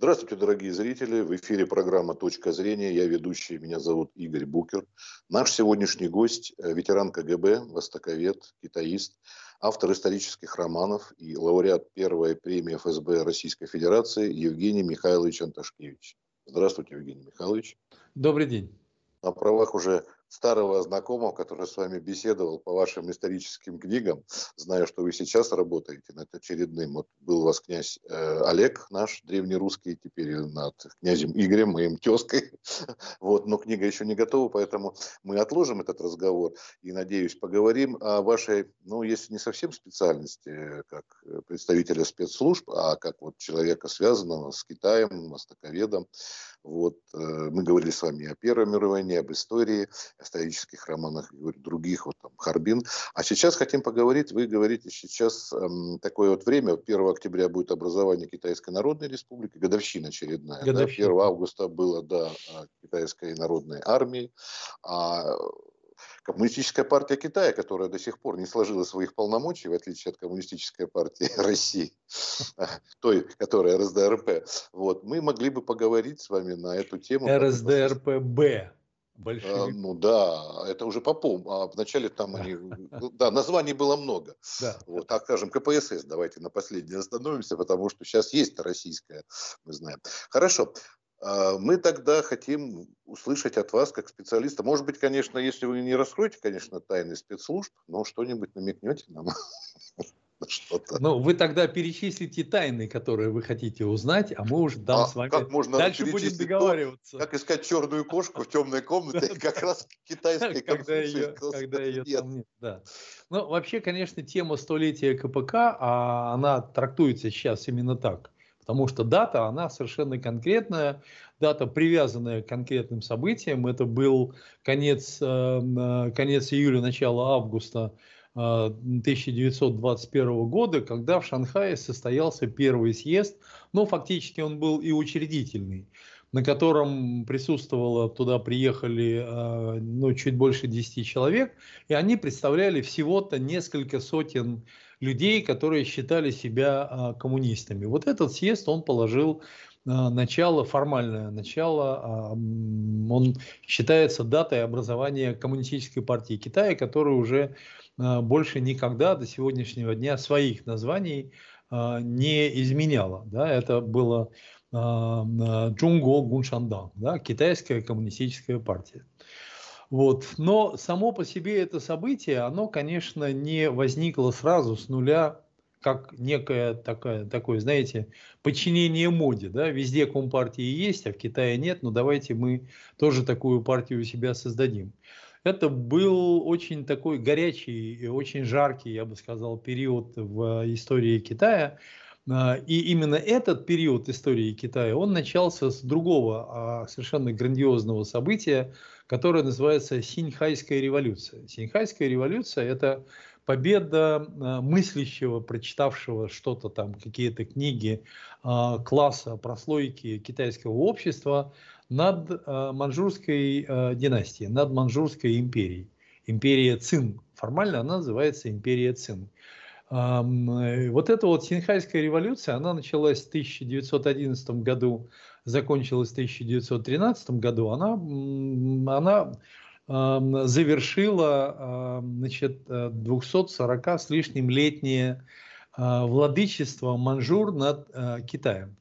Здравствуйте, дорогие зрители. В эфире программа «Точка зрения». Я ведущий, меня зовут Игорь Букер. Наш сегодняшний гость – ветеран КГБ, востоковед, китаист, автор исторических романов и лауреат первой премии ФСБ Российской Федерации Евгений Михайлович Анташкевич. Здравствуйте, Евгений Михайлович. Добрый день. На правах уже старого знакомого, который с вами беседовал по вашим историческим книгам. Знаю, что вы сейчас работаете над очередным. Вот был у вас князь э, Олег, наш древнерусский, теперь над князем Игорем, моим тезкой. Вот, но книга еще не готова, поэтому мы отложим этот разговор и, надеюсь, поговорим о вашей, ну, если не совсем специальности, как представителя спецслужб, а как вот человека, связанного с Китаем, востоковедом. Вот, э, мы говорили с вами о Первой мировой войне, об истории, исторических романах, говорю, других, вот там, Харбин. А сейчас хотим поговорить, вы говорите, сейчас эм, такое вот время, 1 октября будет образование Китайской Народной Республики, годовщина очередная. Годовщина. Да? 1 августа было, да, Китайской Народной Армии. А Коммунистическая партия Китая, которая до сих пор не сложила своих полномочий, в отличие от Коммунистической партии России, той, которая РСДРП, вот, мы могли бы поговорить с вами на эту тему. РСДРПБ. Большевик. А, ну да, это уже попом. А вначале там они... Да, названий было много. Да. Вот, так скажем, КПСС, давайте на последнее остановимся, потому что сейчас есть российская, мы знаем. Хорошо. А, мы тогда хотим услышать от вас, как специалиста, может быть, конечно, если вы не раскроете, конечно, тайны спецслужб, но что-нибудь намекнете нам. что-то. Ну, вы тогда перечислите тайны, которые вы хотите узнать, а мы уже там а с вами как можно дальше будем договариваться. То, как искать черную кошку в темной комнате, как раз китайской когда ее, когда ее там нет. Да. Ну, вообще, конечно, тема столетия КПК, а она трактуется сейчас именно так. Потому что дата, она совершенно конкретная, дата, привязанная к конкретным событиям. Это был конец, э, э, конец июля, начало августа 1921 года, когда в Шанхае состоялся первый съезд, но фактически он был и учредительный, на котором присутствовало, туда приехали а, ну, чуть больше 10 человек, и они представляли всего-то несколько сотен людей, которые считали себя а, коммунистами. Вот этот съезд он положил а, начало, формальное начало, он считается датой образования Коммунистической партии Китая, которая уже а, больше никогда до сегодняшнего дня своих названий а, не изменяла. Да? Это было Джунго Гуншандан, да? китайская коммунистическая партия. Вот. Но само по себе это событие, оно, конечно, не возникло сразу с нуля, как некое такое, такое, знаете, подчинение моде. Да? Везде компартии есть, а в Китае нет, но давайте мы тоже такую партию у себя создадим. Это был очень такой горячий и очень жаркий, я бы сказал, период в истории Китая. А, и именно этот период истории Китая, он начался с другого, а, совершенно грандиозного события, которое называется Синьхайская революция. Синьхайская революция – это победа а, мыслящего, прочитавшего что-то там, какие-то книги класса, прослойки китайского общества над э, манжурской э, династией, над манжурской империей. Империя Цин. Формально она называется империя Цин. Э, вот эта вот Синхайская революция, она началась в 1911 году, закончилась в 1913 году. Она, она завершила значит, 240 с лишним летнее владычество манжур над Китаем.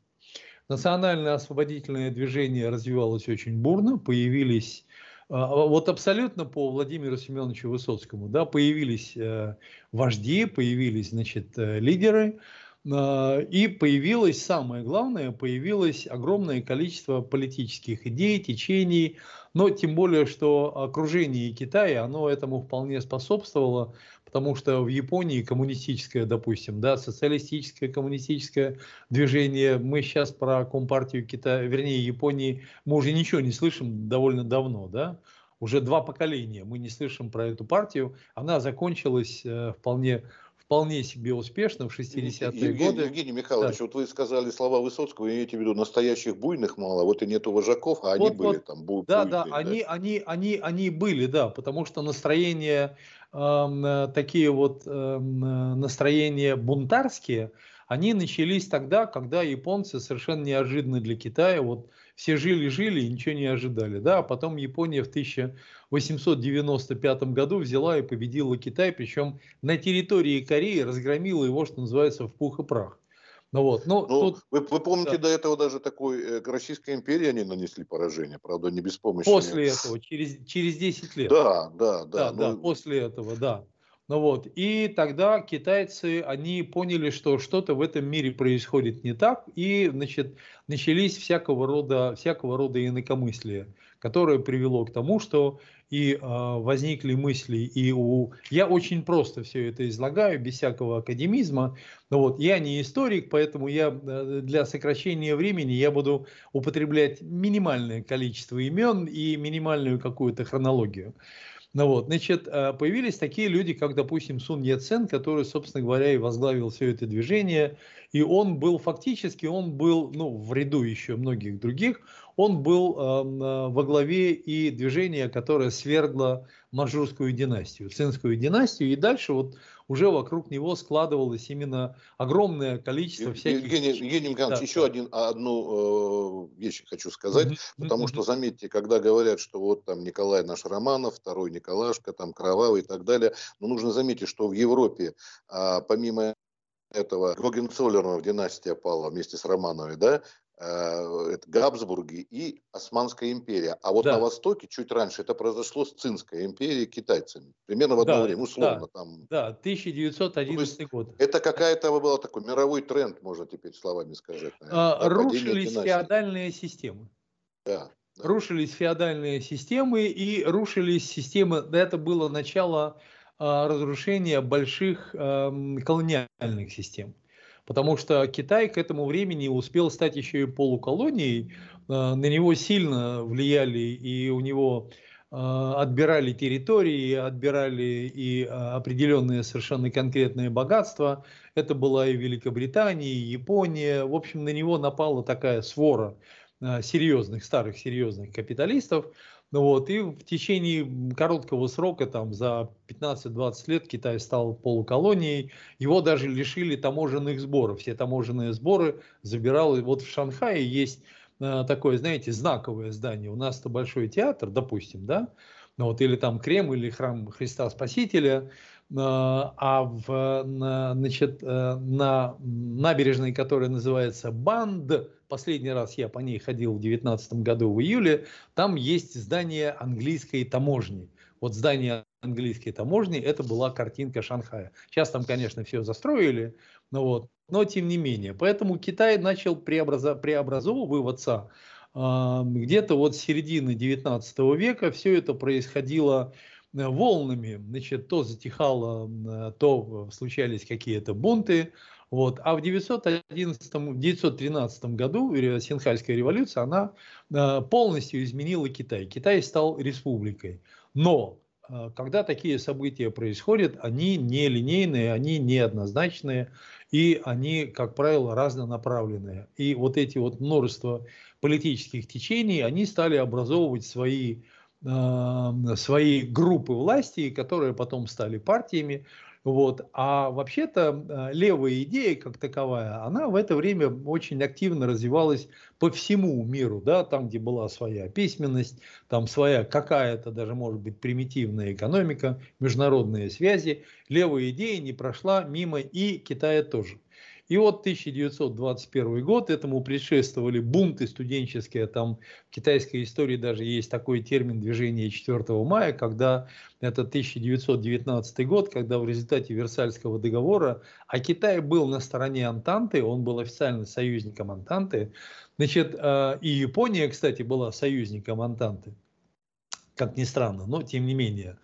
Национальное освободительное движение развивалось очень бурно, появились а, вот абсолютно по Владимиру Семеновичу Высоцкому, да, появились э, вожди, появились, значит, э, лидеры, а, и появилось, самое главное, появилось огромное количество политических идей, течений, но тем более, что окружение Китая, оно этому вполне способствовало, потому что в Японии коммунистическое, допустим, да, социалистическое, коммунистическое движение, мы сейчас про Компартию Китая, вернее Японии, мы уже ничего не слышим довольно давно, да, уже два поколения мы не слышим про эту партию, она закончилась э, вполне вполне себе успешно в 60-е годы. Евгений Михайлович, да. вот вы сказали слова Высоцкого, вы имеете в виду настоящих буйных мало, вот и нету вожаков, а вот, они вот, были там бу- Да, буйные, да, да, они, они, они, они были, да, потому что настроения, э, такие вот э, настроения бунтарские, они начались тогда, когда японцы совершенно неожиданно для Китая, вот все жили-жили и ничего не ожидали, да, а потом Япония в 1895 году взяла и победила Китай, причем на территории Кореи разгромила его, что называется, в пух и прах. Ну вот, ну, ну тут, вы, вы помните, да. до этого даже такой э, Российской империи они нанесли поражение, правда, не без помощи. После этого, через, через 10 лет. Да, да, да. Да, ну... да, после этого, да. Ну вот, и тогда китайцы, они поняли, что что-то в этом мире происходит не так, и, значит, начались всякого рода, всякого рода инакомыслия, которое привело к тому, что и э, возникли мысли, и у... Я очень просто все это излагаю, без всякого академизма, но вот, я не историк, поэтому я э, для сокращения времени я буду употреблять минимальное количество имен и минимальную какую-то хронологию. Ну вот, значит, э, появились такие люди, как, допустим, Сун Яцен, который, собственно говоря, и возглавил все это движение, и он был фактически, он был, ну, в ряду еще многих других, он был э, во главе и движения, которое свергло Манчжурскую династию, Цинскую династию, и дальше вот уже вокруг него складывалось именно огромное количество всяких... Евгений, Евгений Михайлович, да, еще. Один, одну э, вещь хочу сказать, mm-hmm. потому mm-hmm. что, заметьте, когда говорят, что вот там Николай наш Романов, второй Николашка, там Кровавый и так далее, но нужно заметить, что в Европе, а, помимо этого Гогенцоллернов династия пала вместе с Романовой, да, Э, это Габсбурги и Османская империя. А вот да. на Востоке чуть раньше это произошло с Цинской империей китайцами. Примерно в одно да, время, условно. Да, там. да 1911 год. Это какая-то был такой мировой тренд, можно теперь словами сказать. а, рушились феодальные системы. Да, да. Рушились феодальные системы и рушились системы, это было начало а, разрушения больших а, колониальных систем потому что Китай к этому времени успел стать еще и полуколонией, а, на него сильно влияли и у него а, отбирали территории, отбирали и а, определенные совершенно конкретные богатства. Это была и Великобритания, и Япония. В общем, на него напала такая свора серьезных, старых серьезных капиталистов, ну вот, и в течение короткого срока, там, за 15-20 лет Китай стал полуколонией, его даже лишили таможенных сборов. Все таможенные сборы забирал, вот в Шанхае есть э, такое, знаете, знаковое здание. У нас-то большой театр, допустим, да, ну вот, или там Кремль, или храм Христа Спасителя, э, а в, на, значит, э, на набережной, которая называется Банд, последний раз я по ней ходил в 2019 году в июле, там есть здание английской таможни. Вот здание английской таможни, это была картинка Шанхая. Сейчас там, конечно, все застроили, но, вот, но тем не менее. Поэтому Китай начал преобраза, преобразовываться э, где-то вот с середины 19 века. Все это происходило э, волнами. Значит, то затихало, э, то случались какие-то бунты, вот. А в 911, 913 году Синхайская революция, она э, полностью изменила Китай. Китай стал республикой. Но э, когда такие события происходят, они не линейные, они неоднозначные, и они, как правило, разнонаправленные. И вот эти вот множество политических течений, они стали образовывать свои э, свои группы власти, которые потом стали партиями, вот. А вообще-то э, левая идея как таковая, она в это время очень активно развивалась по всему миру, да, там, где была своя письменность, там своя какая-то даже, может быть, примитивная экономика, международные связи. Левая идея не прошла мимо и Китая тоже. И вот 1921 год, этому предшествовали бунты студенческие, там в китайской истории даже есть такой термин движения 4 мая, когда это 1919 год, когда в результате Версальского договора, а Китай был на стороне Антанты, он был официально союзником Антанты, значит, э, и Япония, кстати, была союзником Антанты, как ни странно, но тем не менее.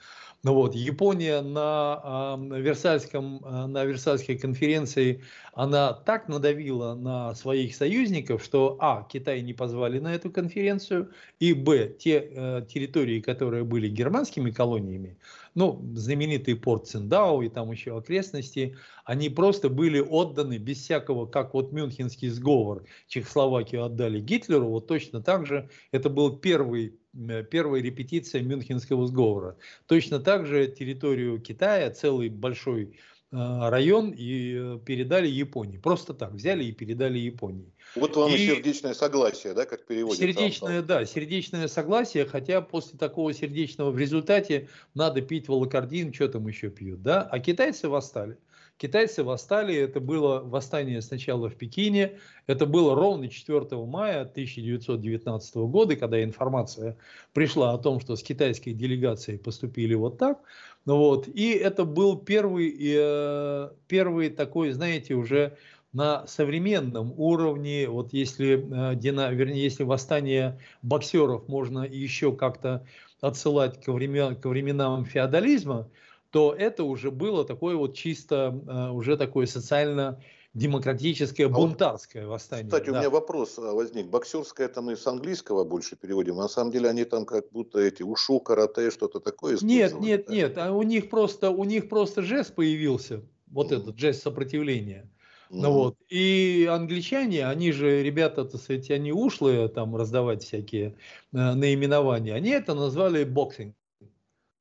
Ну вот, Япония на, э, Версальском, на Версальской конференции, она так надавила на своих союзников, что, а, Китай не позвали на эту конференцию, и, б, те э, территории, которые были германскими колониями, ну, знаменитый порт Циндао и там еще окрестности, они просто были отданы без всякого, как вот Мюнхенский сговор Чехословакию отдали Гитлеру, вот точно так же. Это был первый первая репетиция Мюнхенского сговора. Точно так же территорию Китая, целый большой район и передали Японии. Просто так взяли и передали Японии. Вот вам и, и сердечное согласие, да, как переводится? Сердечное, да, сердечное согласие, хотя после такого сердечного в результате надо пить волокордин, что там еще пьют, да, а китайцы восстали. Китайцы восстали, это было восстание сначала в Пекине, это было ровно 4 мая 1919 года, когда информация пришла о том, что с китайской делегацией поступили вот так. Ну вот, и это был первый, э, первый такой, знаете, уже на современном уровне, вот если, э, вернее, если восстание боксеров можно еще как-то отсылать ко, времен, ко временам феодализма, то это уже было такое вот чисто, э, уже такое социально демократическое, бунтарское восстание. Кстати, да. у меня вопрос а, возник. Боксерское это мы с английского больше переводим. А на самом деле они там как будто эти ушу, карате, что-то такое Нет, нет, да? нет. А у них просто, у них просто жест появился. Вот mm. этот жест сопротивления. Mm. Ну вот. И англичане, они же, ребята, так сказать, они ушлые там раздавать всякие э, наименования. Они это назвали боксинг.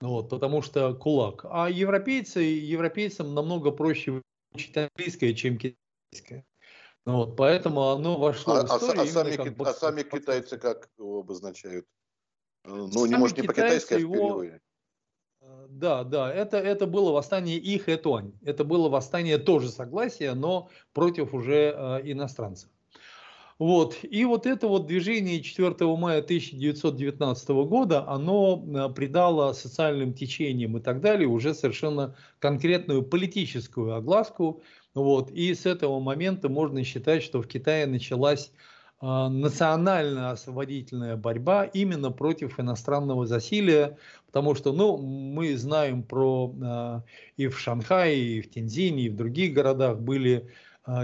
Вот, потому что кулак. А европейцы, европейцам намного проще учить английское, чем китайское. Ну, вот, поэтому оно вошло а, в а историю. А, а, сами, как а сами китайцы как его обозначают? Ну, сами не может не по-китайски, а его... Э, да, да, это, это было восстание их Этуань. Это было восстание тоже согласия, но против уже э, иностранцев. Вот. И вот это вот движение 4 мая 1919 года, оно э, придало социальным течениям и так далее уже совершенно конкретную политическую огласку. Вот. И с этого момента можно считать, что в Китае началась э, национальная освободительная борьба именно против иностранного засилия, потому что ну, мы знаем про э, и в Шанхае, и в Тензине, и в других городах были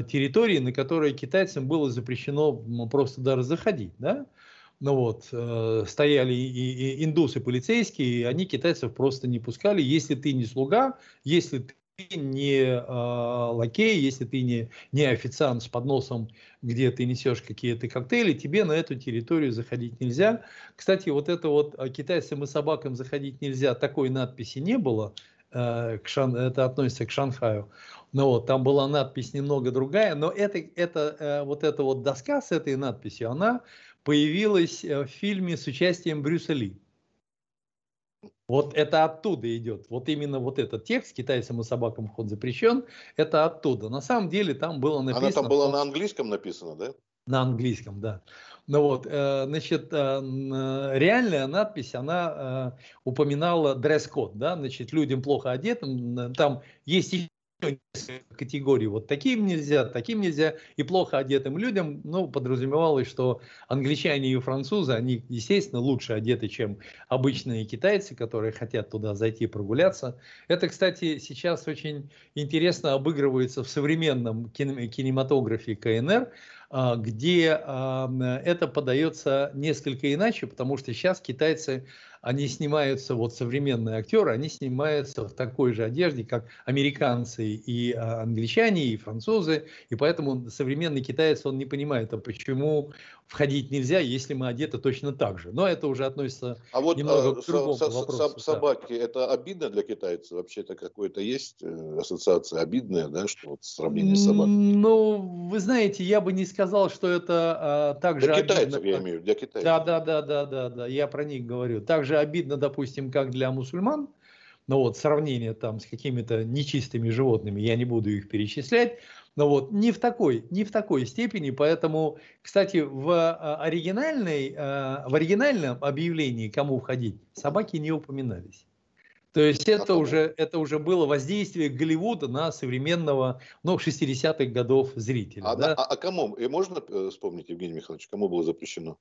территории, на которые китайцам было запрещено просто даже заходить, да, ну вот, э, стояли и, и индусы полицейские, и они китайцев просто не пускали, если ты не слуга, если ты не э, лакей, если ты не, не официант с подносом, где ты несешь какие-то коктейли, тебе на эту территорию заходить нельзя. Кстати, вот это вот а, китайцам и собакам заходить нельзя, такой надписи не было, э, к Шан, это относится к Шанхаю. Ну вот, там была надпись немного другая, но это, это, э, вот эта вот доска с этой надписью, она появилась э, в фильме с участием Брюса Ли. Вот это оттуда идет. Вот именно вот этот текст «Китайцам и собакам вход запрещен» это оттуда. На самом деле там было написано... Она там была на английском написана, да? На английском, да. Ну вот, э, значит, реальная надпись, она упоминала дресс-код, да, значит, людям плохо одетым, там есть категории. Вот таким нельзя, таким нельзя. И плохо одетым людям, ну, подразумевалось, что англичане и французы, они, естественно, лучше одеты, чем обычные китайцы, которые хотят туда зайти прогуляться. Это, кстати, сейчас очень интересно обыгрывается в современном кинематографе КНР, а, где а, это подается несколько иначе, потому что сейчас китайцы они снимаются, вот современные актеры, они снимаются в такой же одежде, как американцы и а, англичане, и французы, и поэтому современный китаец, он не понимает, а почему входить нельзя, если мы одеты точно так же. Но это уже относится а вот, немного а, к другому со, вопросу. Собаки, да. это обидно для китайцев? Вообще это какое-то есть э, ассоциация обидная, да, что вот сравнение с собакой? Ну, вы знаете, я бы не сказал, что это а, так для же китайцев, обидно. я имею в виду, для китайцев. Да, да, да, да, да, да, я про них говорю. Так же обидно, допустим, как для мусульман, но вот сравнение там с какими-то нечистыми животными, я не буду их перечислять, но вот не в такой, не в такой степени, поэтому, кстати, в а, оригинальной, а, в оригинальном объявлении, кому входить, собаки не упоминались. То есть это уже, это уже было воздействие Голливуда на современного, ну, 60-х годов зрителя. А, да? а, а кому? И можно э, вспомнить, Евгений Михайлович, кому было запрещено?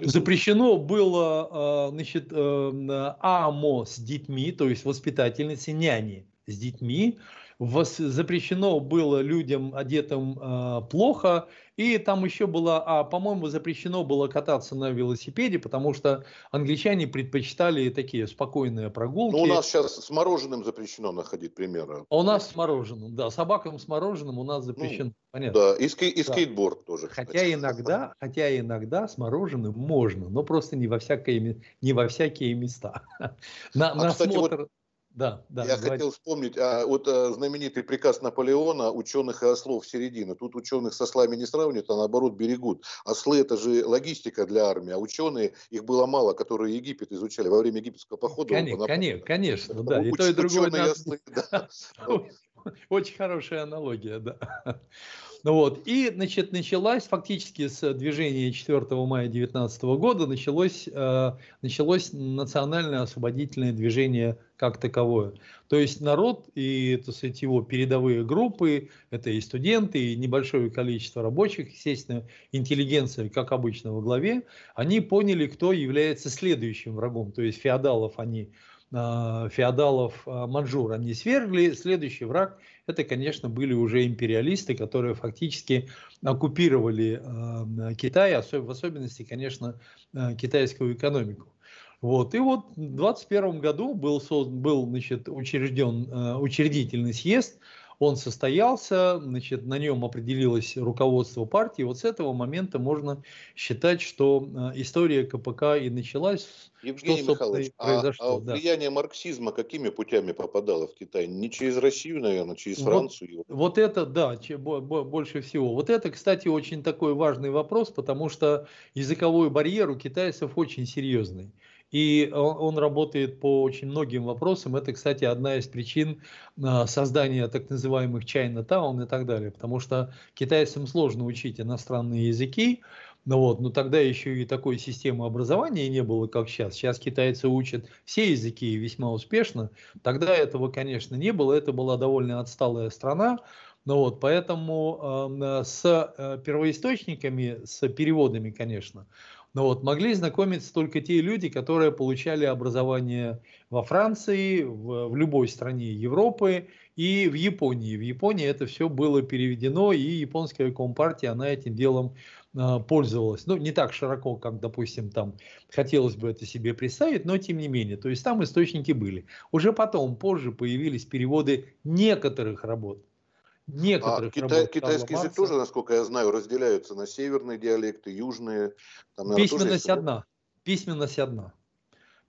Запрещено было а, значит, э, АМО с детьми, то есть воспитательницы, няни с детьми, запрещено было людям одетым э, плохо, и там еще было, а, по-моему, запрещено было кататься на велосипеде, потому что англичане предпочитали такие спокойные прогулки. Ну, у нас сейчас с мороженым запрещено находить примеры. У нас с мороженым, да, собакам с мороженым у нас запрещено, ну, понятно. Да, и, ски, и да. скейтборд тоже. Кстати. Хотя иногда, хотя иногда с мороженым можно, но просто не во всякие, не во всякие места. На, а, на кстати, осмотр... вот Да, да. Я говорит... хотел вспомнить, а, вот а, знаменитый приказ Наполеона ученых и ослов середины. Тут ученых с ослами не сравнивают, а наоборот берегут. Ослы это же логистика для армии, а ученые, их было мало, которые Египет изучали во время египетского похода. Конечно, конечно, конечно, да. И то, и другое. Очень хорошая аналогия, да. Ну вот, и, значит, началась фактически с движения 4 мая 2019 года началось, э, началось национальное освободительное движение как таковое. То есть народ и, так сказать, его передовые группы, это и студенты, и небольшое количество рабочих, естественно, интеллигенция, как обычно, во главе, они поняли, кто является следующим врагом. То есть феодалов они феодалов а, манжур они свергли. Следующий враг это, конечно, были уже империалисты, которые фактически оккупировали а, Китай, в особенности, конечно, китайскую экономику. Вот. И вот в 2021 году был, создан, был значит, учрежден учредительный съезд, он состоялся, значит, на нем определилось руководство партии. Вот с этого момента можно считать, что э, история КПК и началась. Евгений что, Михайлович, а, произошло, а да. влияние марксизма какими путями попадало в Китай? Не через Россию, наверное, через Францию? Вот, вот это, да, больше всего. Вот это, кстати, очень такой важный вопрос, потому что языковой барьер у китайцев очень серьезный. И он, работает по очень многим вопросам. Это, кстати, одна из причин а, создания так называемых China Town и так далее. Потому что китайцам сложно учить иностранные языки, ну вот, но тогда еще и такой системы образования не было, как сейчас. Сейчас китайцы учат все языки весьма успешно. Тогда этого, конечно, не было. Это была довольно отсталая страна. Ну вот, поэтому э, с первоисточниками, с переводами, конечно, но ну вот могли знакомиться только те люди, которые получали образование во Франции, в, в любой стране Европы и в Японии. В Японии это все было переведено, и японская компартия, она этим делом э, пользовалась. Ну, не так широко, как, допустим, там хотелось бы это себе представить, но тем не менее. То есть там источники были. Уже потом, позже появились переводы некоторых работ некоторых а китай, китайский язык тоже, насколько я знаю, разделяются на северные диалекты, южные. Там, наверное, Письменность одна. Письменность одна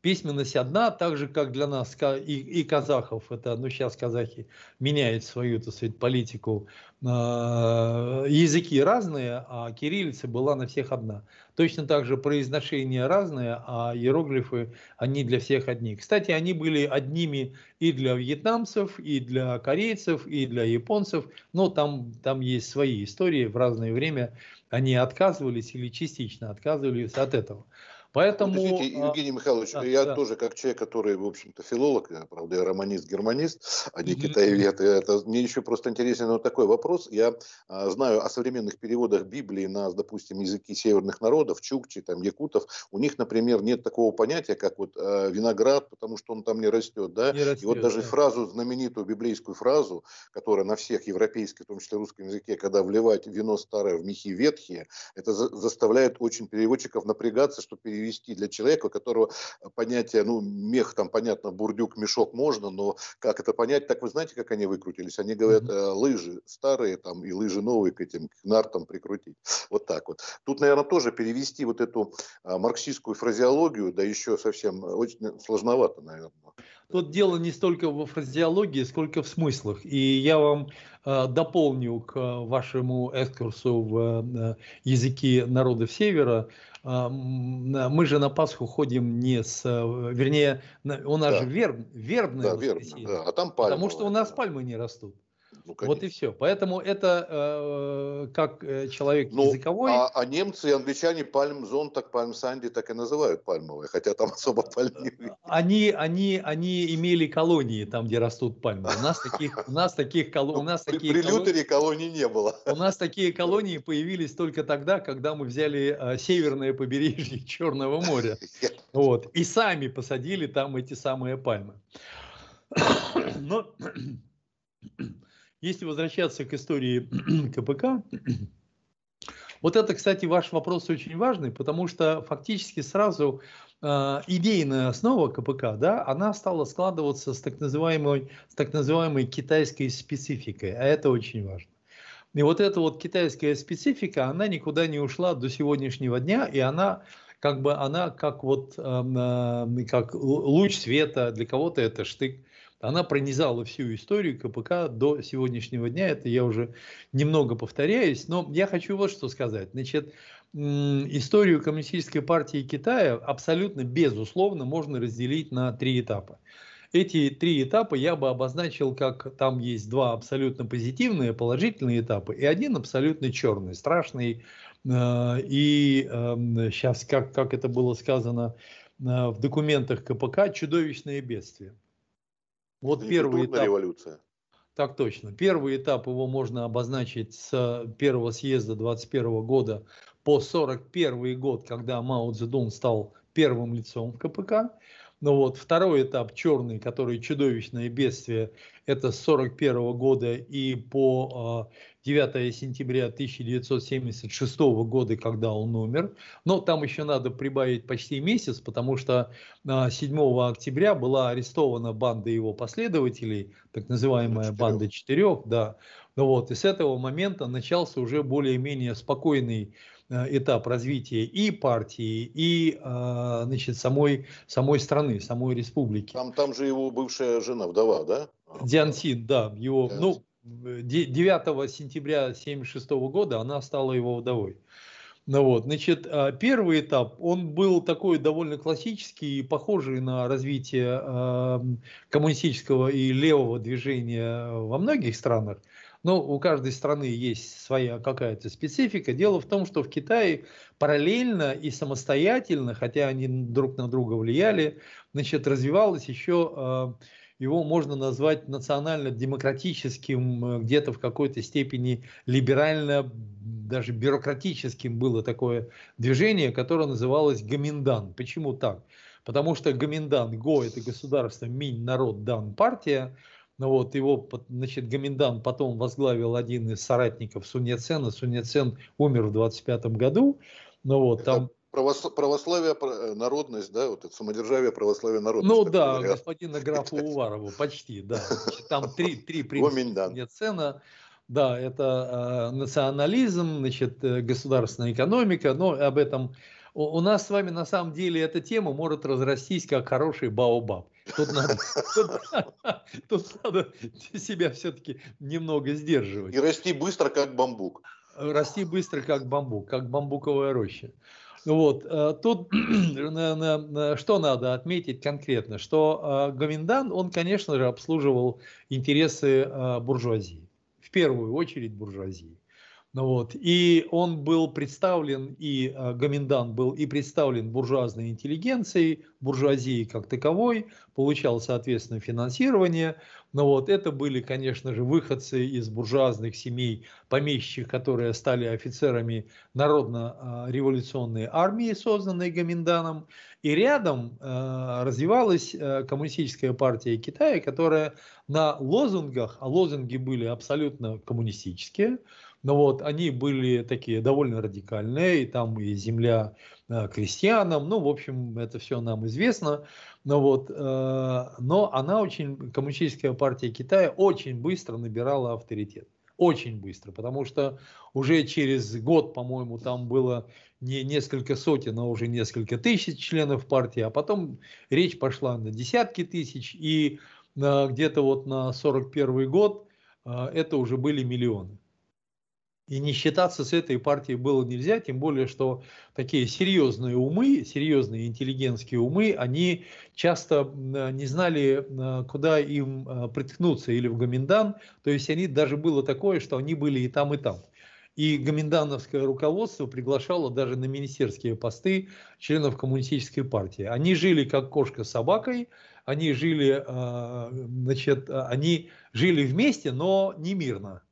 письменность одна, так же, как для нас и, и казахов, это, ну, сейчас казахи меняют свою, так сказать, политику, э, языки разные, а кириллица была на всех одна. Точно так же произношение разное, а иероглифы, они для всех одни. Кстати, они были одними и для вьетнамцев, и для корейцев, и для японцев, но там, там есть свои истории, в разное время они отказывались или частично отказывались от этого. Поэтому... Подождите, а, Евгений Михайлович, да, я да. тоже как человек, который, в общем-то, филолог, я, правда, я романист-германист, а не mm-hmm. китаевед, это мне еще просто интересен вот такой вопрос. Я а, знаю о современных переводах Библии на, допустим, языки северных народов, чукчи, там, якутов. У них, например, нет такого понятия, как вот а, виноград, потому что он там не растет, да? Не растет, И вот даже да. фразу, знаменитую библейскую фразу, которая на всех европейских, в том числе русском языке, когда вливать вино старое в мехи ветхие, это за, заставляет очень переводчиков напрягаться, чтобы перевести перевести для человека, у которого понятие, ну, мех там, понятно, бурдюк, мешок можно, но как это понять, так вы знаете, как они выкрутились? Они говорят, mm-hmm. лыжи старые там и лыжи новые к этим, к нартам прикрутить. Вот так вот. Тут, наверное, тоже перевести вот эту а, марксистскую фразеологию, да еще совсем очень сложновато, наверное. Тут дело не столько во фразеологии, сколько в смыслах. И я вам э, дополню к вашему экскурсу в э, языки народов Севера. Э, мы же на Пасху ходим не с... Э, вернее, у нас да. же верб, вербное да, вербное, да, а там пальмы. Потому что у нас пальмы не растут. Ну, вот и все. Поэтому это э, как э, человек ну, языковой. А, а немцы и англичане пальм зон, так пальм санди так и называют пальмовые, хотя там особо пальм не Они, они, они имели колонии там, где растут пальмы. У нас таких, у нас таких, коло, у нас при, такие при колонии, колоний не было. У нас такие колонии появились только тогда, когда мы взяли э, северное побережье Черного моря. Вот, и сами посадили там эти самые пальмы. Но если возвращаться к истории КПК, вот это, кстати, ваш вопрос очень важный, потому что фактически сразу э, идейная основа КПК, да, она стала складываться с так называемой, с так называемой китайской спецификой, а это очень важно. И вот эта вот китайская специфика, она никуда не ушла до сегодняшнего дня, и она как бы она как вот э, как луч света, для кого-то это штык, она пронизала всю историю КПК до сегодняшнего дня. Это я уже немного повторяюсь, но я хочу вот что сказать. Значит, историю Коммунистической партии Китая абсолютно безусловно можно разделить на три этапа. Эти три этапа я бы обозначил, как там есть два абсолютно позитивные, положительные этапы и один абсолютно черный, страшный. Э, и сейчас, эм, как, как это было сказано э, в документах КПК, чудовищное бедствие. Вот это первый этап. революция. Так точно. Первый этап его можно обозначить с первого съезда 21 года по 41 год, когда Мао Цзэдун стал первым лицом в КПК. Ну вот, второй этап, черный, который чудовищное бедствие, это с 41 года и по 9 а, сентября 1976 года, когда он умер. Но там еще надо прибавить почти месяц, потому что 7 а, октября была арестована банда его последователей, так называемая банда четырех, да. Ну вот, и с этого момента начался уже более-менее спокойный Э, этап развития и партии, и а, значит, самой, самой страны, самой республики. Там, там же его бывшая жена, вдова, да? Диансин, да, его, Диансин. ну, 9 сентября 1976 года она стала его вдовой. Ну вот, значит, а, первый этап, он был такой довольно классический, похожий на развитие э, коммунистического и левого движения во многих странах. Но у каждой страны есть своя какая-то специфика. Дело в том, что в Китае параллельно и самостоятельно, хотя они друг на друга влияли, значит, развивалось еще а, его можно назвать национально-демократическим, э, где-то в какой-то степени либерально, даже бюрократическим было такое движение, которое называлось Гаминдан. Почему так? Потому что Гаминдан, Го – это государство, Минь – народ, Дан – партия – ну вот его, значит, Гаминдан потом возглавил один из соратников Суньяцена. Суньяцен умер в 25 году. Ну вот, там православие, э, народность, да, вот это самодержавие, православие, народность. Ну да, говорят. господина графа Уварову, почти, да. Там три, три принципа Суньяцена. Да, это э, национализм, значит, э, государственная экономика, но об этом у, у нас с вами на самом деле эта тема может разрастись как хороший баобаб. Тут надо, тут, тут надо себя все-таки немного сдерживать. И расти быстро, как бамбук. Расти быстро, как бамбук, как бамбуковая роща. Вот. Э, тут что надо отметить конкретно, что э, Гоминдан, он, конечно же, обслуживал интересы э, буржуазии. В первую очередь буржуазии. Ну вот. И он был представлен, и э, Гоминдан был и представлен буржуазной интеллигенцией, буржуазией как таковой, получал, соответственно, финансирование. Но ну вот это были, конечно же, выходцы из буржуазных семей помещичьих, которые стали офицерами народно-революционной армии, созданной Гоминданом. И рядом э, развивалась э, коммунистическая партия Китая, которая на лозунгах, а лозунги были абсолютно коммунистические, но вот они были такие довольно радикальные, и там и земля э, крестьянам, ну, в общем, это все нам известно. Но вот, э, но она очень, коммунистическая партия Китая очень быстро набирала авторитет. Очень быстро, потому что уже через год, по-моему, там было не несколько сотен, а уже несколько тысяч членов партии, а потом речь пошла на десятки тысяч, и э, где-то вот на 41 год это уже были миллионы. И не считаться с этой партией было нельзя, тем более, что такие серьезные умы, серьезные интеллигентские умы, они часто не знали, а, куда им а, приткнуться, или в Гоминдан, то есть они даже было такое, что они были и там, и там. И гоминдановское руководство приглашало даже на министерские посты членов коммунистической партии. Они жили как кошка с собакой, они жили, а, значит, они жили вместе, но не мирно.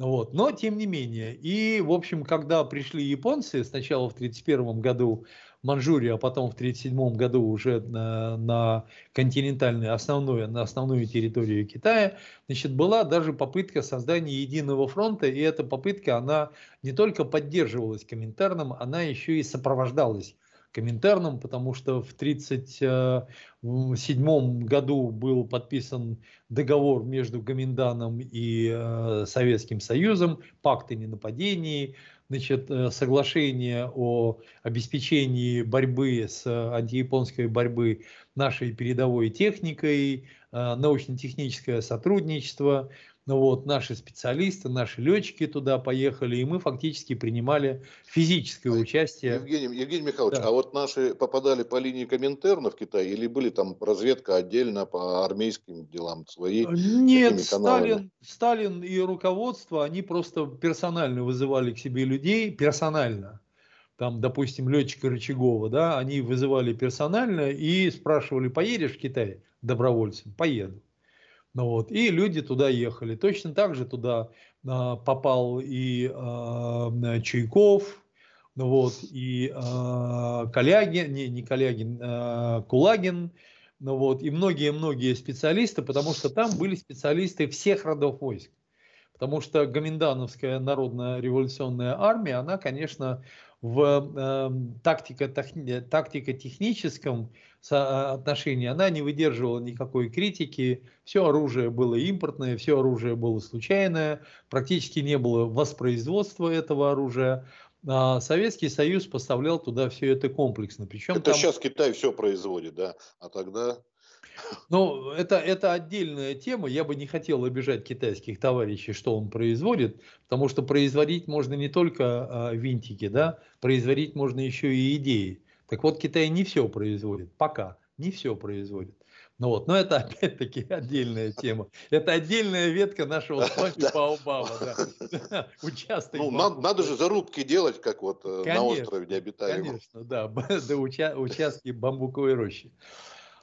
Вот. Но тем не менее. И, в общем, когда пришли японцы, сначала в 1931 году Манчжурию, а потом в 1937 году уже на, на континентальную, основную, на основную территорию Китая, значит, была даже попытка создания единого фронта, и эта попытка, она не только поддерживалась Коминтерном, она еще и сопровождалась Коминтерном, потому что в 1937 году был подписан договор между Гоминданом и э, Советским Союзом, пакт о ненападении, значит, э, соглашение о обеспечении борьбы с антияпонской борьбы нашей передовой техникой, научно-техническое сотрудничество, ну вот, наши специалисты, наши летчики туда поехали, и мы фактически принимали физическое участие. Евгений, Евгений Михайлович, да. а вот наши попадали по линии Коминтерна в Китай или были там разведка отдельно по армейским делам свои? Э, нет, Сталин, Сталин и руководство, они просто персонально вызывали к себе людей, персонально. Там, допустим, летчика Рычагова, да, они вызывали персонально и спрашивали, поедешь в Китай добровольцем? Поеду. Ну вот, и люди туда ехали. Точно так же туда а, попал и а, Чуйков, ну вот, и а, Калягин, не, не Калягин, а, Кулагин, ну вот, и многие-многие специалисты, потому что там были специалисты всех родов войск. Потому что Гоминдановская народная революционная армия, она, конечно, в э, тактико-техническом отношении она не выдерживала никакой критики, все оружие было импортное, все оружие было случайное, практически не было воспроизводства этого оружия. А Советский Союз поставлял туда все это комплексно. Причем это там... сейчас Китай все производит, да, а тогда ну, это, это отдельная тема. Я бы не хотел обижать китайских товарищей, что он производит, потому что производить можно не только а, винтики, да, производить можно еще и идеи. Так вот, Китай не все производит, пока не все производит. Ну вот, но это опять-таки отдельная тема. Это отдельная ветка нашего с вами Баобаба. Да. Участок. Ну, надо, надо же зарубки делать, как вот конечно, э, на острове необитаемом. Конечно, да, до уча участки бамбуковой рощи.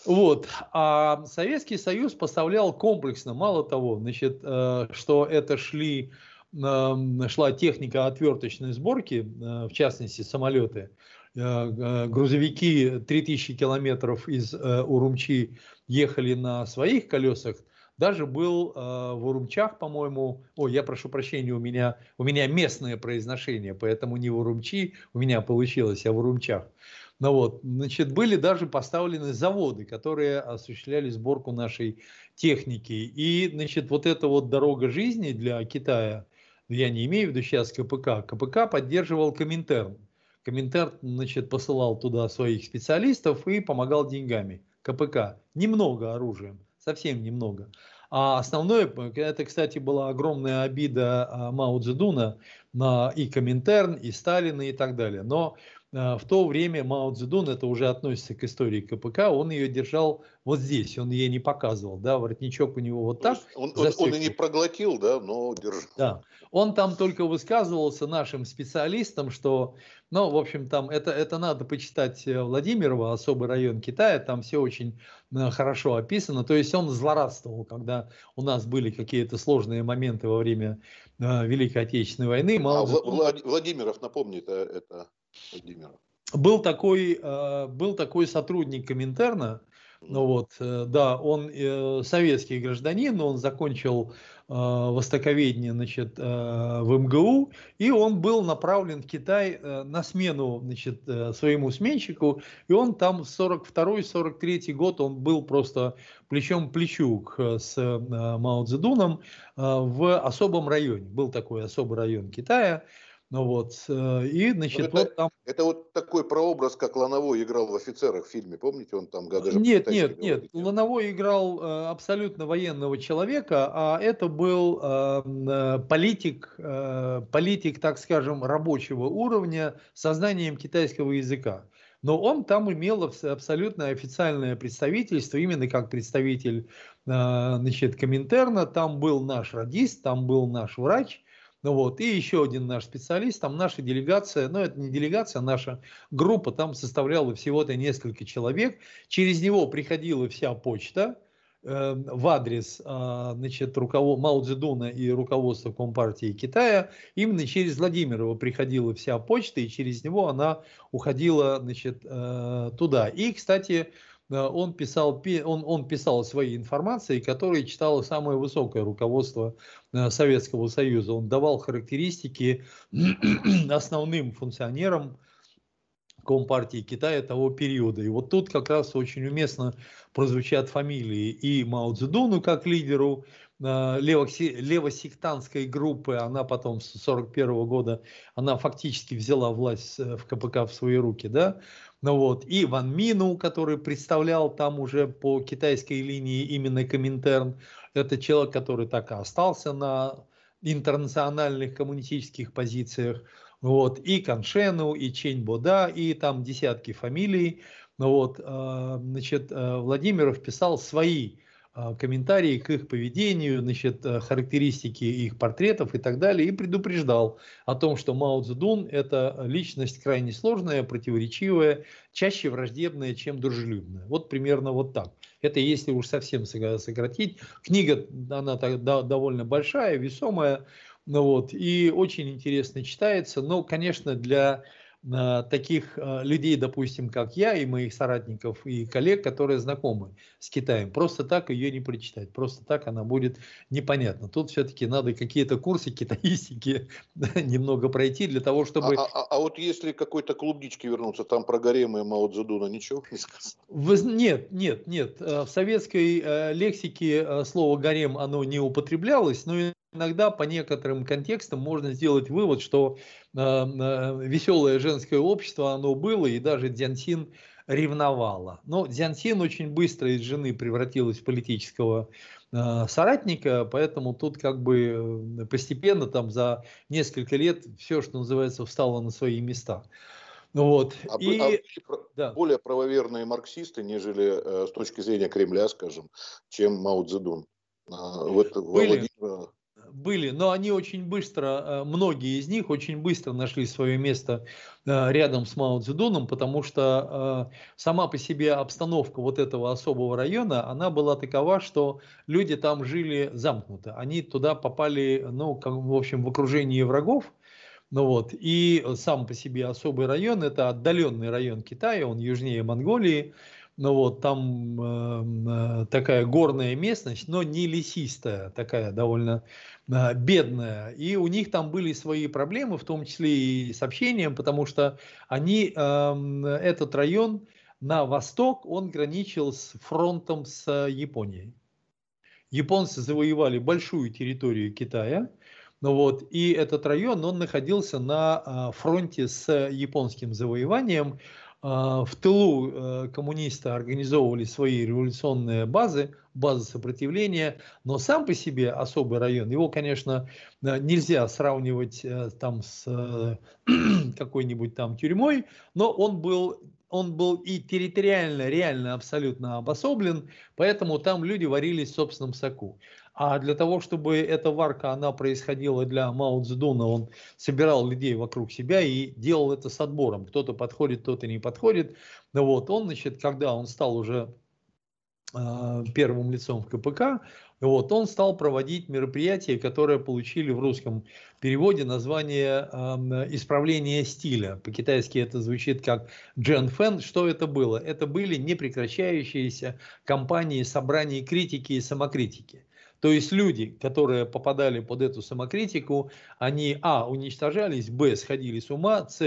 Вот. А Советский Союз поставлял комплексно, мало того, значит, э, что это шли, эм, шла техника отверточной сборки, э, в частности самолеты, э, грузовики 3000 километров из Урумчи ехали на своих колесах, даже был в Урумчах, по-моему, ой, я прошу прощения, у меня, у меня местное произношение, поэтому не в Урумчи у меня получилось, а в Урумчах. Ну вот, значит, были даже поставлены заводы, которые осуществляли сборку нашей техники. И, значит, вот эта вот дорога жизни для Китая, я не имею в виду сейчас КПК, КПК поддерживал Коминтерн. Коминтерн, значит, посылал туда своих специалистов и помогал деньгами. КПК. Немного оружием, совсем немного. А основное, это, кстати, была огромная обида а, Мао Цзэдуна на и Коминтерн, и Сталина и так далее. Но в то время Мао Цзэдун, это уже относится к истории КПК, он ее держал вот здесь, он ей не показывал, да, воротничок у него вот так. Он, он, он и не проглотил, да, но держал. Да, он там только высказывался нашим специалистам, что, ну, в общем, там это, это надо почитать э, Владимирова, особый район Китая, там все очень э, хорошо описано, то есть он злорадствовал, когда у нас были какие-то сложные моменты во время э, Великой Отечественной войны. Мао а Цзэдун... Владимиров, напомни, это, это Владимира? Был такой, э, был такой сотрудник Коминтерна, ну вот, э, да, он э, советский гражданин, он закончил востоковедение значит, в МГУ, и он был направлен в Китай на смену значит, своему сменщику, и он там в 42-43 год, он был просто плечом к плечу с Мао Цзэдуном в особом районе, был такой особый район Китая, ну вот, э, и, значит, это, вот там... Это вот такой прообраз, как Лановой играл в «Офицерах» в фильме, помните? Он там даже Нет, нет, нет, говорит, Лановой играл э, абсолютно военного человека, а это был эм, э, политик, политик, так скажем, рабочего уровня с сознанием китайского языка. Но он там имел абсолютно официальное представительство, именно как представитель значит, Коминтерна. Там был наш радист, там был наш врач – ну вот, и еще один наш специалист, там наша делегация, ну это не делегация, наша группа там составляла всего-то несколько человек. Через него приходила вся почта э, в адрес э, значит, руковод... Мао Цзэдуна и руководства Компартии Китая. Именно через Владимирова приходила вся почта, и через него она уходила значит, э, туда. И, кстати, он писал, он, он писал свои информации, которые читало самое высокое руководство э, Советского Союза. Он давал характеристики основным функционерам Компартии Китая того периода. И вот тут как раз очень уместно прозвучат фамилии и Мао Цзэдуну как лидеру, левосектантской группы, она потом с 1941 года, она фактически взяла власть в КПК в свои руки, да, ну вот, и Ван Мину, который представлял там уже по китайской линии именно Коминтерн, это человек, который так и остался на интернациональных коммунистических позициях, вот, и Каншену, и Чень Бода, и там десятки фамилий, ну вот, а, значит, э, Владимиров писал свои комментарии к их поведению, значит, э, характеристики их портретов и так далее, и предупреждал о том, что Мао Цзэдун – это личность крайне сложная, противоречивая, чаще враждебная, чем дружелюбная. Вот примерно вот так. Это если уж совсем сократить. Книга, она так, довольно большая, весомая, ну вот, и очень интересно читается, но, конечно, для таких а, людей, допустим, как я и моих соратников и коллег, которые знакомы с Китаем. Просто так ее не прочитать, просто так она будет непонятна. Тут все-таки надо какие-то курсы китаистики немного пройти для того, чтобы... А, а, а вот если какой-то клубнички вернуться, там про гаремы Мао Цзэдуна ничего не сказано? Вы... Нет, нет, нет. Э, в советской лексике слово гарем оно не употреблялось, но иногда по некоторым контекстам можно сделать вывод, что э, э, веселое женское общество оно было, и даже Дзянсин ревновала. Но Дзянсин очень быстро из жены превратилась в политического э, соратника, поэтому тут как бы э, постепенно там за несколько лет все, что называется, встало на свои места. Ну вот. А, и, а да. более правоверные марксисты, нежели э, с точки зрения Кремля, скажем, чем Мао Цзэдун. А, вот Были. Владимир были, но они очень быстро, э, многие из них очень быстро нашли свое место э, рядом с Мао Цзэдуном, потому что э, сама по себе обстановка вот этого особого района, она была такова, что люди там жили замкнуто. Они туда попали, ну, как, в общем, в окружении врагов, ну вот, и сам по себе особый район, это отдаленный район Китая, он южнее Монголии, ну вот, там э, такая горная местность, но не лесистая, такая довольно э, бедная. И у них там были свои проблемы, в том числе и с общением, потому что они, э, этот район на восток, он граничил с фронтом с Японией. Японцы завоевали большую территорию Китая, ну вот, и этот район, он находился на э, фронте с японским завоеванием, в тылу э, коммунисты организовывали свои революционные базы, базы сопротивления, но сам по себе особый район, его, конечно, э, нельзя сравнивать э, там с какой-нибудь там тюрьмой, но он был он был и территориально, реально абсолютно обособлен, поэтому там люди варились в собственном соку. А для того, чтобы эта варка, она происходила для Мао Цзэдуна, он собирал людей вокруг себя и делал это с отбором. Кто-то подходит, кто-то не подходит. Ну вот, он, значит, когда он стал уже э, первым лицом в КПК, вот, он стал проводить мероприятия, которые получили в русском переводе название э, «Исправление стиля». По-китайски это звучит как «Джен Фэн». Что это было? Это были непрекращающиеся кампании собраний критики и самокритики. То есть люди, которые попадали под эту самокритику, они, а, уничтожались, б, сходили с ума, с,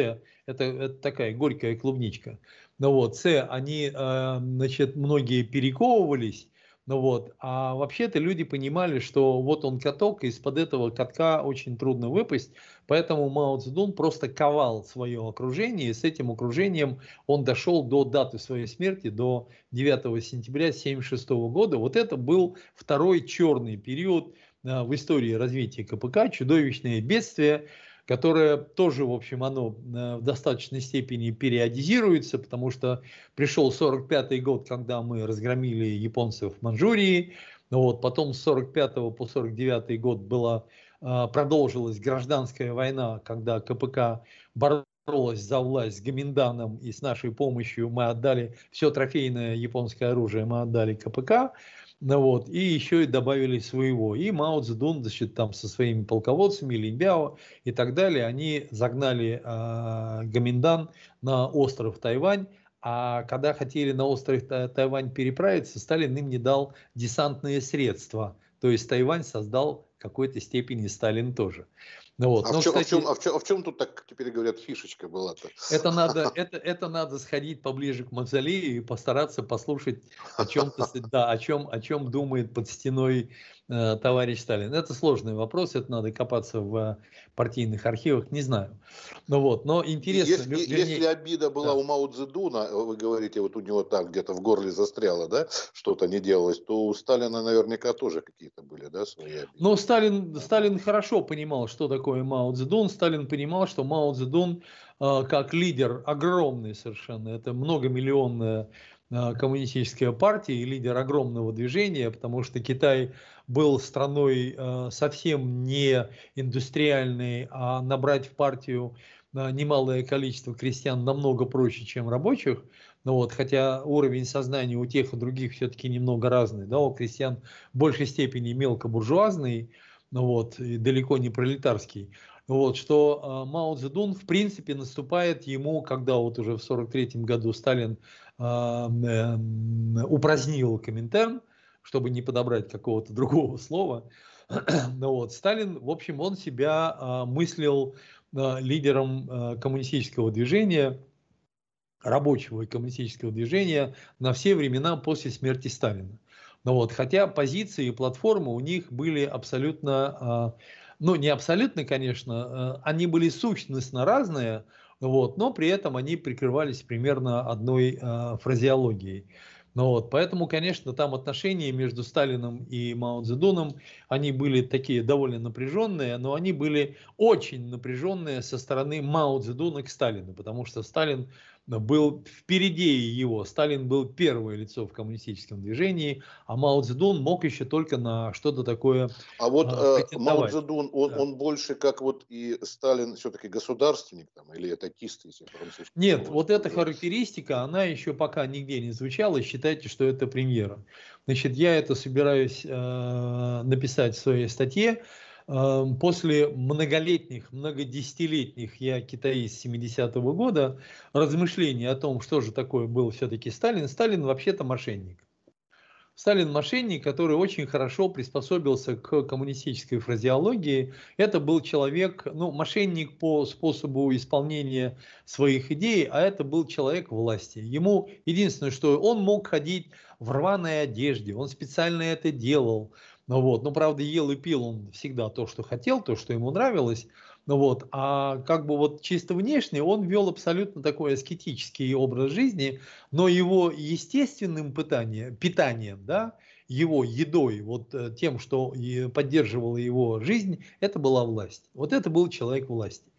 это, это такая горькая клубничка, ну вот, с, они, э, значит, многие перековывались, ну вот, а вообще-то люди понимали, что вот он каток, и из-под этого катка очень трудно выпасть, поэтому Мао Цзэдун просто ковал свое окружение, и с этим окружением он дошел до даты своей смерти, до 9 сентября 1976 года. Вот это был второй черный период э, в истории развития КПК, чудовищное бедствие, которое тоже, в общем, оно э, в достаточной степени периодизируется, потому что пришел 45 год, когда мы разгромили японцев в Манчжурии, вот, потом с 45 по 49 год была, э, продолжилась гражданская война, когда КПК боролась за власть с Гаминданом, и с нашей помощью мы отдали все трофейное японское оружие, мы отдали КПК. Ну вот, и еще и добавили своего. И Мао Цзэдун, значит, там со своими полководцами, Линбяо и так далее, они загнали э, Гаминдан на остров Тайвань, а когда хотели на остров Тайвань переправиться, Сталин им не дал десантные средства. То есть Тайвань создал какой-то степени Сталин тоже. Ну вот. А, Но, в чем, кстати, а, в чем, а, в чем, а в чем тут так теперь говорят фишечка была-то? Это надо, это, это надо сходить поближе к мавзолею и постараться послушать о чем, да, о чем, о чем думает под стеной Э, товарищ Сталин? Это сложный вопрос, это надо копаться в партийных архивах, не знаю. Ну вот, но интересно. Если, вернее, если обида была да. у Мао Цзэдуна, вы говорите, вот у него так где-то в горле застряло, да, что-то не делалось, то у Сталина наверняка тоже какие-то были, да, свои обиды. Но Сталин, Сталин хорошо понимал, что такое Мао Цзэдун. Сталин понимал, что Мао Цзэдун э, как лидер огромный совершенно, это многомиллионная Э, коммунистическая партия и лидер огромного движения, потому что Китай был страной э, совсем не индустриальной, а набрать в партию э, немалое количество крестьян намного проще, чем рабочих. Ну вот, хотя уровень сознания у тех и других все-таки немного разный. Да, у крестьян в большей степени мелкобуржуазный, ну вот, и далеко не пролетарский. Вот, что э, Мао Цзэдун в принципе наступает ему, когда вот уже в 43 году Сталин э, упразднил Коминтерн, чтобы не подобрать какого-то другого слова. ну вот, Сталин, в общем, он себя э, мыслил э, лидером э, коммунистического движения, рабочего и коммунистического движения на все времена после смерти Сталина. Ну вот, хотя позиции и платформы у них были абсолютно ну не абсолютно, конечно, э, они были сущностно разные, вот, но при этом они прикрывались примерно одной э, фразеологией. Ну вот, поэтому, конечно, там отношения между Сталином и Мао Цзэдуном, они были такие довольно напряженные, но они были очень напряженные со стороны Мао Цзэдуна к Сталину, потому что Сталин был впереди его. Сталин был первое лицо в коммунистическом движении, а Мао Цзэдун мог еще только на что-то такое А вот э, Мао Цзэдун, он, да. он больше как вот и Сталин все-таки государственник там, или этакист, если французский? Нет, вот эта характеристика, она еще пока нигде не звучала, считайте, что это премьера. Значит, я это собираюсь э, написать в своей статье. Эм, после многолетних, многодесятилетних, я китаист 70-го года, размышлений о том, что же такое был все-таки Сталин, Сталин вообще-то мошенник. Сталин мошенник, который очень хорошо приспособился к коммунистической фразеологии. Это был человек, ну, мошенник по способу исполнения своих идей, а это был человек власти. Ему единственное, что он мог ходить в рваной одежде, он специально это делал. Ну вот, ну правда ел и пил он всегда то, что хотел, то, что ему нравилось. Ну вот, а как бы вот чисто внешне он вел абсолютно такой аскетический образ жизни, но его естественным питанием, питанием, да, его едой, вот э, тем, что поддерживало его жизнь, это была власть. Вот это был человек власти.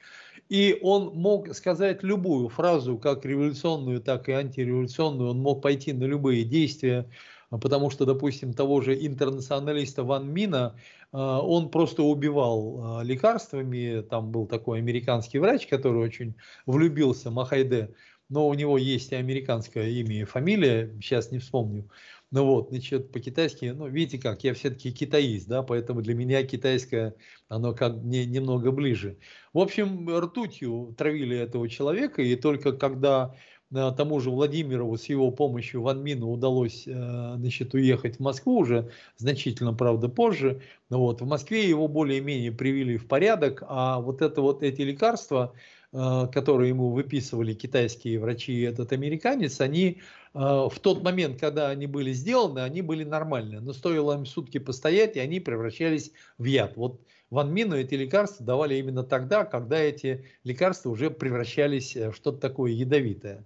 И он мог сказать любую фразу, как революционную, так и антиреволюционную, он мог пойти на любые действия, потому что, допустим, того же интернационалиста Ван Мина, а, он просто убивал а, лекарствами, там был такой американский врач, который очень влюбился, Махайде, но у него есть и американское имя и фамилия, сейчас не вспомню. Ну вот, значит, по-китайски, ну, видите как, я все-таки китаист, да, поэтому для меня китайское, оно как мне немного ближе. В общем, ртутью травили этого человека, и только когда тому же Владимирову с его помощью Ван Мину удалось э, значит, уехать в Москву уже значительно, правда, позже. Но вот, в Москве его более-менее привели в порядок, а вот это вот эти лекарства, э, которые ему выписывали китайские врачи и этот американец, они э, в тот момент, когда они были сделаны, они были нормальные. Но стоило им сутки постоять, и они превращались в яд. Вот Ван Мину эти лекарства давали именно тогда, когда эти лекарства уже превращались в что-то такое ядовитое.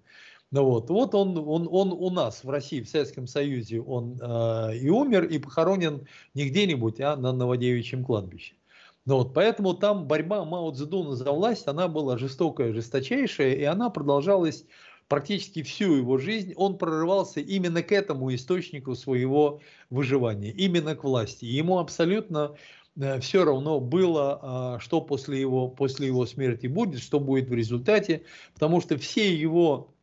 Ну вот, вот он, он, он у нас в России, в Советском Союзе, он э, и умер, и похоронен не где-нибудь, а на Новодевичьем кладбище. Ну вот, поэтому там борьба Мао Цзэдуна за власть, она была жестокая, жесточайшая, и она продолжалась практически всю его жизнь. Он прорывался именно к этому источнику своего выживания, именно к власти. Ему абсолютно Э, все равно было, а, что после его, после его смерти будет, что будет в результате, потому что все его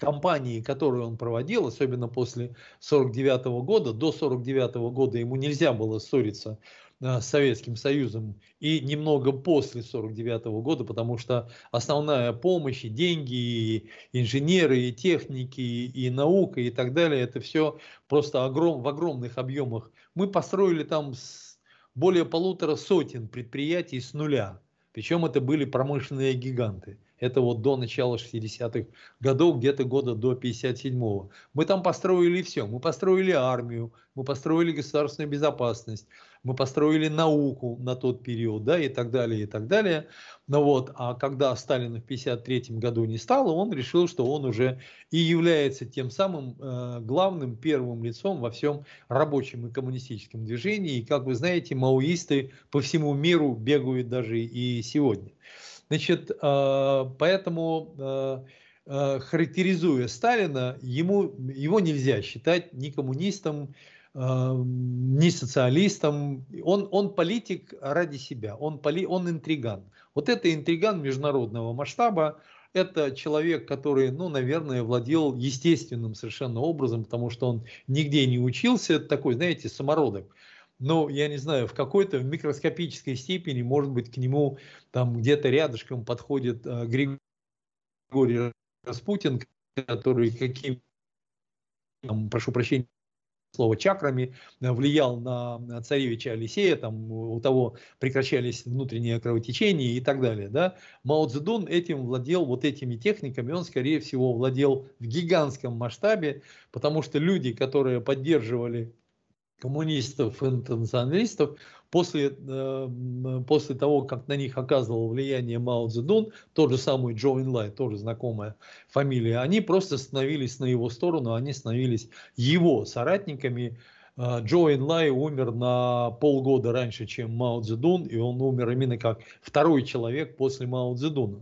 кампании, которые он проводил, особенно после 49 года, до 49 года ему нельзя было ссориться э, с Советским Союзом и немного после 49 года, потому что основная помощь, и деньги, и инженеры, и техники, и наука и так далее, это все просто огром, в огромных объемах. Мы построили там с более полутора сотен предприятий с нуля. Причем это были промышленные гиганты. Это вот до начала 60-х годов, где-то года до 57-го. Мы там построили все. Мы построили армию, мы построили государственную безопасность, мы построили науку на тот период, да, и так далее, и так далее. Но вот, а когда Сталина в 1953 году не стало, он решил, что он уже и является тем самым э, главным первым лицом во всем рабочем и коммунистическом движении. И, как вы знаете, маоисты по всему миру бегают даже и сегодня. Значит, э, поэтому э, э характеризуя Сталина, ему, его нельзя считать ни коммунистом, не социалистом, он, он политик ради себя, он, поли, он интриган. Вот это интриган международного масштаба, это человек, который, ну, наверное, владел естественным совершенно образом, потому что он нигде не учился, такой, знаете, самородок. Но я не знаю, в какой-то микроскопической степени, может быть, к нему там где-то рядышком подходит э, Григорий Распутин, который каким, там, прошу прощения, слово чакрами, э, влиял на царевича Алисея, там у того прекращались внутренние кровотечения и так далее. Да? Мао Цзэдун этим владел, вот этими техниками, он, скорее всего, владел в гигантском масштабе, потому что люди, которые поддерживали коммунистов, интернационалистов, после, э, после того, как на них оказывал влияние Мао Цзэдун, тот же самый Джо Инлай, тоже знакомая фамилия, они просто становились на его сторону, они становились его соратниками. Э, Джо Инлай умер на полгода раньше, чем Мао Цзэдун, и он умер именно как второй человек после Мао Цзэдуна.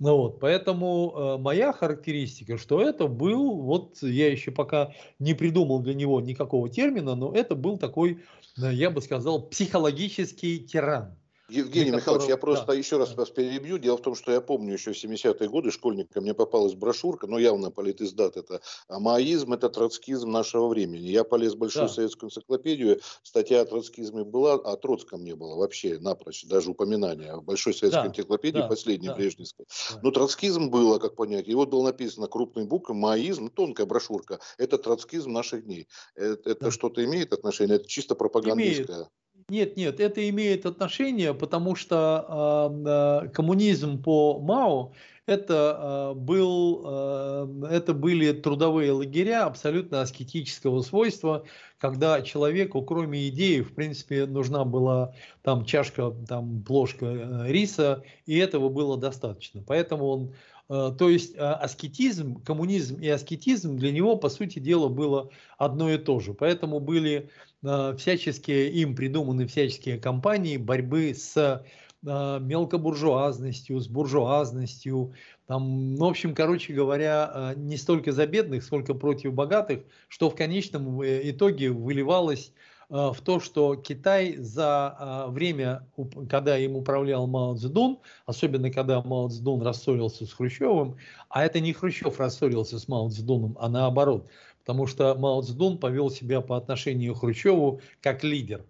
Ну вот, поэтому э, моя характеристика, что это был, вот я еще пока не придумал для него никакого термина, но это был такой, э, я бы сказал, психологический тиран. Евгений Михайлович, я просто да, еще раз вас перебью. Дело в том, что я помню еще в 70-е годы школьникам мне попалась брошюрка, но явно политиздат это. А маоизм – это троцкизм нашего времени. Я полез в Большую да. советскую энциклопедию, статья о троцкизме была, а о Троцком не было вообще напрочь, даже упоминания. В Большой советской да. энциклопедии, да. последней, да. брежневской. Да. Но троцкизм было, как понять. И вот было написано крупной буквой маоизм, тонкая брошюрка. Это троцкизм наших дней. Это, это да. что-то имеет отношение? Это чисто пропагандистское? Имеет. Нет, нет, это имеет отношение, потому что э, коммунизм по Мао это, э, был, э, это были трудовые лагеря абсолютно аскетического свойства, когда человеку, кроме идеи, в принципе, нужна была там чашка, там плошка риса, и этого было достаточно. Поэтому он то есть аскетизм, коммунизм и аскетизм для него, по сути дела, было одно и то же. Поэтому были всяческие им придуманы всяческие кампании борьбы с мелкобуржуазностью, с буржуазностью, там, ну, в общем, короче говоря, не столько за бедных, сколько против богатых, что в конечном э, итоге выливалось в то, что Китай за время, когда им управлял Мао Цзэдун, особенно когда Мао Цзэдун рассорился с Хрущевым, а это не Хрущев рассорился с Мао Цзэдуном, а наоборот – потому что Мао Цзэдун повел себя по отношению к Хрущеву как лидер.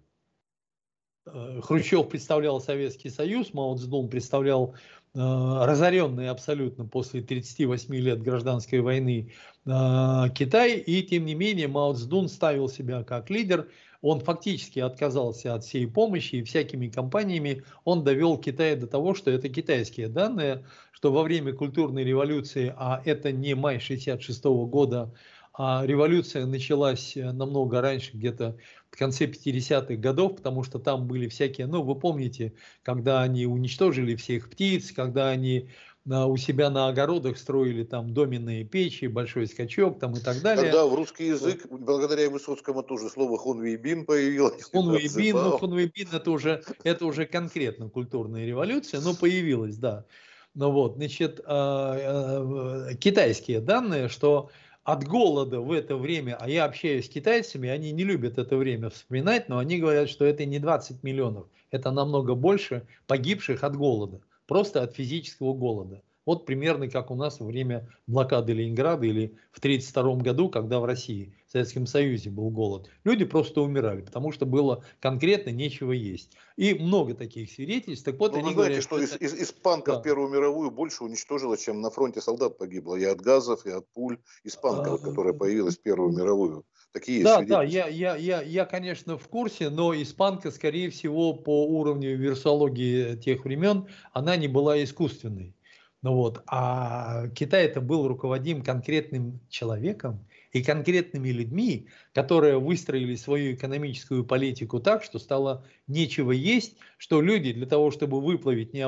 Э, Хрущев представлял Советский Союз, Мао Цзэдун представлял э, разоренный абсолютно после 38 лет гражданской войны э, Китай, и тем не менее Мао Цзэдун ставил себя как лидер, он фактически отказался от всей помощи и всякими компаниями. Он довел Китай до того, что это китайские данные, что во время культурной революции, а это не май 66 года, а революция началась э, намного раньше, где-то в конце 50-х годов, потому что там были всякие, ну вы помните, когда они уничтожили всех птиц, когда они а, у себя на огородах строили там доменные печи, большой скачок там и так далее. Когда в русский язык, благодаря Высоцкому тоже слово хунвейбин появилось. Хунвейбин, ну хунвейбин это уже, это уже конкретно культурная революция, но появилась, да. Ну вот, значит, а, а, китайские данные, что от голода в это время, а я общаюсь с китайцами, они не любят это время вспоминать, но они говорят, что это не 20 миллионов, это намного больше погибших от голода, просто от физического голода. Вот примерно как у нас во время блокады Ленинграда или в 1932 году, когда в России, в Советском Союзе был голод. Люди просто умирали, потому что было конкретно нечего есть. И много таких свидетельств. Так вот, ну, они вы знаете, говорят, что, что из, из, испанков да. Первую мировую больше уничтожило, чем на фронте солдат погибло. И от газов, и от пуль испанков, а, которая появилась в Первую мировую. Такие да, да, я, я, я, я, конечно, в курсе, но испанка, скорее всего, по уровню вирусологии тех времен, она не была искусственной. Ну вот, а Китай это был руководим конкретным человеком, и конкретными людьми, которые выстроили свою экономическую политику так, что стало нечего есть, что люди для того, чтобы выплавить не,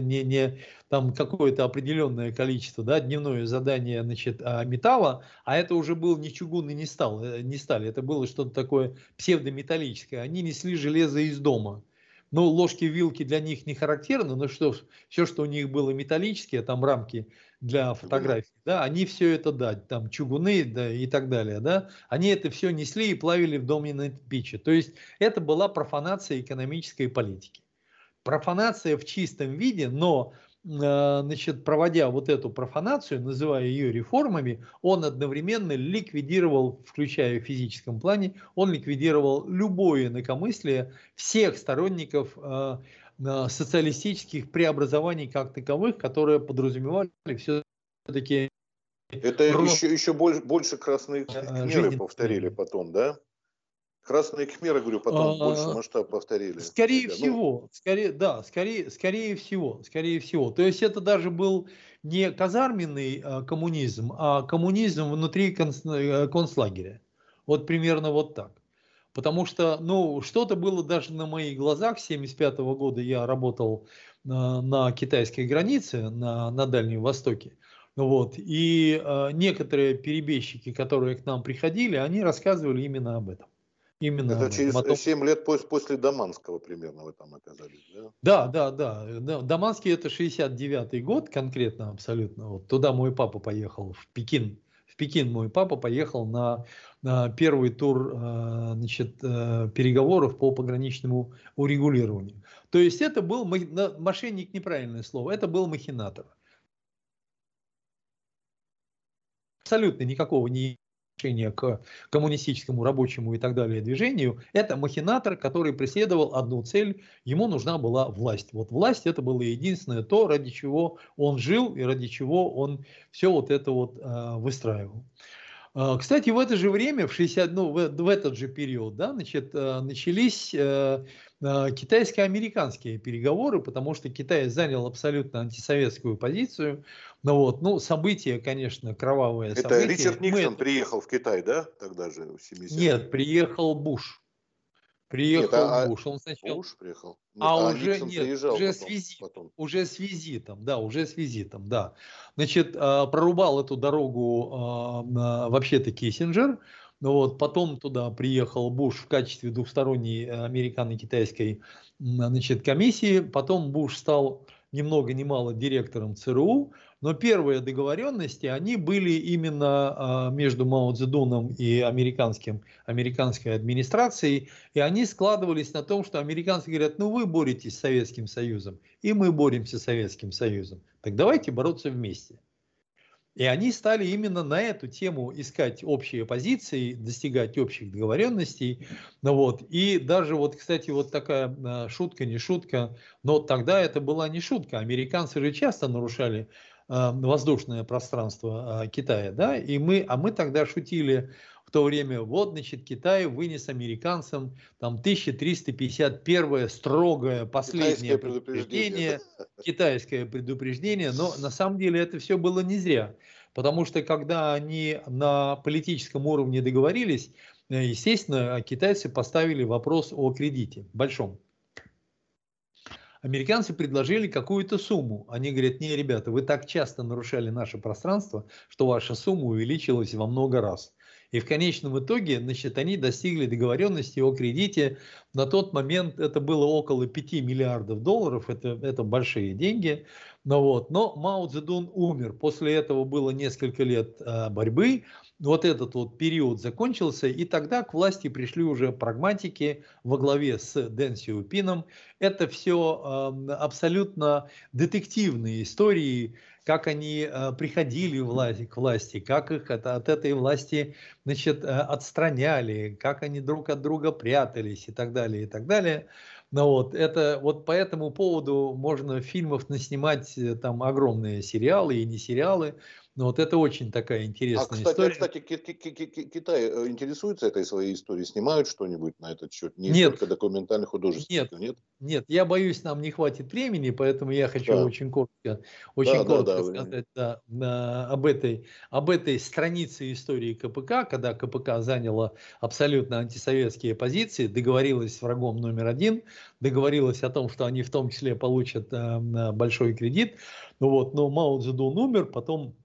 не, не там какое-то определенное количество, да, дневное задание значит, а, металла, а это уже был не и не, стал, э, не стали, это было что-то такое псевдометаллическое, они несли железо из дома. Ну, ложки-вилки для них не характерны, но что, все, что у них было металлические, там рамки для фотографий, да, они все это, да, там чугуны да, и так далее, да, они это все несли и плавили в Dominant Pitch. То есть это была профанация экономической политики. Профанация в чистом виде, но а, значит, проводя вот эту профанацию, называя ее реформами, он одновременно ликвидировал, включая в физическом плане, он ликвидировал любое инакомыслие всех сторонников э, социалистических преобразований как таковых, которые подразумевали все-таки... Это рост... еще, еще больше, больше красные меры повторили потом, да? Красные Кхмеры, говорю, потом а, больше масштаб повторили. Скорее себя. Ну, всего, ну, скорее, да, скорее, скорее всего, скорее всего. То есть это даже был не казарменный а, коммунизм, а коммунизм внутри конц, э, концлагеря. Вот примерно вот так. Потому что, ну, что-то было даже на моих глазах. С 1975 года я работал на, на китайской границе, на, на Дальнем Востоке. Вот. И э, некоторые перебежчики, которые к нам приходили, они рассказывали именно об этом. Именно Это через мотор... 7 лет после, после Даманского примерно вы там оказались, да? Да, да, да. Даманский это 69-й год конкретно абсолютно. Вот туда мой папа поехал, в Пекин. Пекин мой папа поехал на, на первый тур э, значит, э, переговоров по пограничному урегулированию. То есть это был мошенник неправильное слово, это был махинатор. Абсолютно никакого не отношение к коммунистическому, рабочему и так далее движению, это махинатор, который преследовал одну цель, ему нужна была власть. Вот власть это было единственное то, ради чего он жил и ради чего он все вот это вот э, выстраивал. А, кстати, в это же время, в, 60, ну, в, в этот же период, да, значит, э, начались э, э, китайско-американские переговоры, потому что Китай занял абсолютно антисоветскую позицию. Ну вот, ну, события, конечно, кровавые Это события. Ричард Никсон Мы... приехал в Китай, да, тогда же, в 70 Нет, приехал Буш. Приехал нет, а, Буш. Он сначала... Буш приехал? Нет, а, а уже нет, уже, потом, с визит, потом. уже с визитом, да, уже с визитом, да. Значит, а, прорубал эту дорогу а, вообще-то Киссинджер, ну вот, потом туда приехал Буш в качестве двухсторонней э, американо-китайской значит, комиссии, потом Буш стал ни много ни мало директором ЦРУ, но первые договоренности, они были именно а, между Мао Цзэдуном и американским, американской администрацией, и они складывались на том, что американцы говорят, ну вы боретесь с Советским Союзом, и мы боремся с Советским Союзом, так давайте бороться вместе. И они стали именно на эту тему искать общие позиции, достигать общих договоренностей. Ну вот. И даже вот, кстати, вот такая а, шутка, не шутка, но тогда это была не шутка. Американцы же часто нарушали а, воздушное пространство а, Китая, да, и мы, а мы тогда шутили в то время, вот, значит, Китай вынес американцам там 1351 строгое последнее предупреждение, китайское предупреждение, но на самом деле это все было не зря, потому что когда они на политическом уровне договорились, э, естественно, китайцы поставили вопрос о кредите большом американцы предложили какую-то сумму. Они говорят, не, ребята, вы так часто нарушали наше пространство, что ваша сумма увеличилась во много раз. И в конечном итоге, значит, они достигли договоренности о кредите. На тот момент это было около 5 миллиардов долларов, это, это большие деньги. Но, вот, но Мао Цзэдун умер. После этого было несколько лет э, борьбы вот этот вот период закончился, и тогда к власти пришли уже прагматики во главе с Дэн Сиупином. Это все э, абсолютно детективные истории, как они э, приходили власти, к власти, как их от, от этой власти значит, э, отстраняли, как они друг от друга прятались и так далее, и так далее. Ну вот, это вот по этому поводу можно фильмов наснимать э, там огромные сериалы и не сериалы, Ну вот это очень такая а, интересная а, кстати, история. А, кстати, Китай э, интересуется этой своей историей? Снимают что-нибудь на этот счет? Не нет. только документальных художественных? Нет, нет? Нет, я боюсь, нам не хватит времени, поэтому я хочу да. очень коротко, очень да, коротко да, да, сказать да, да, об, этой, об этой странице истории КПК, когда КПК заняла абсолютно антисоветские позиции, договорилась с врагом номер один, договорилась о том, что они в том числе получат э, большой кредит. Ну вот, но Мао Цзэдун умер, потом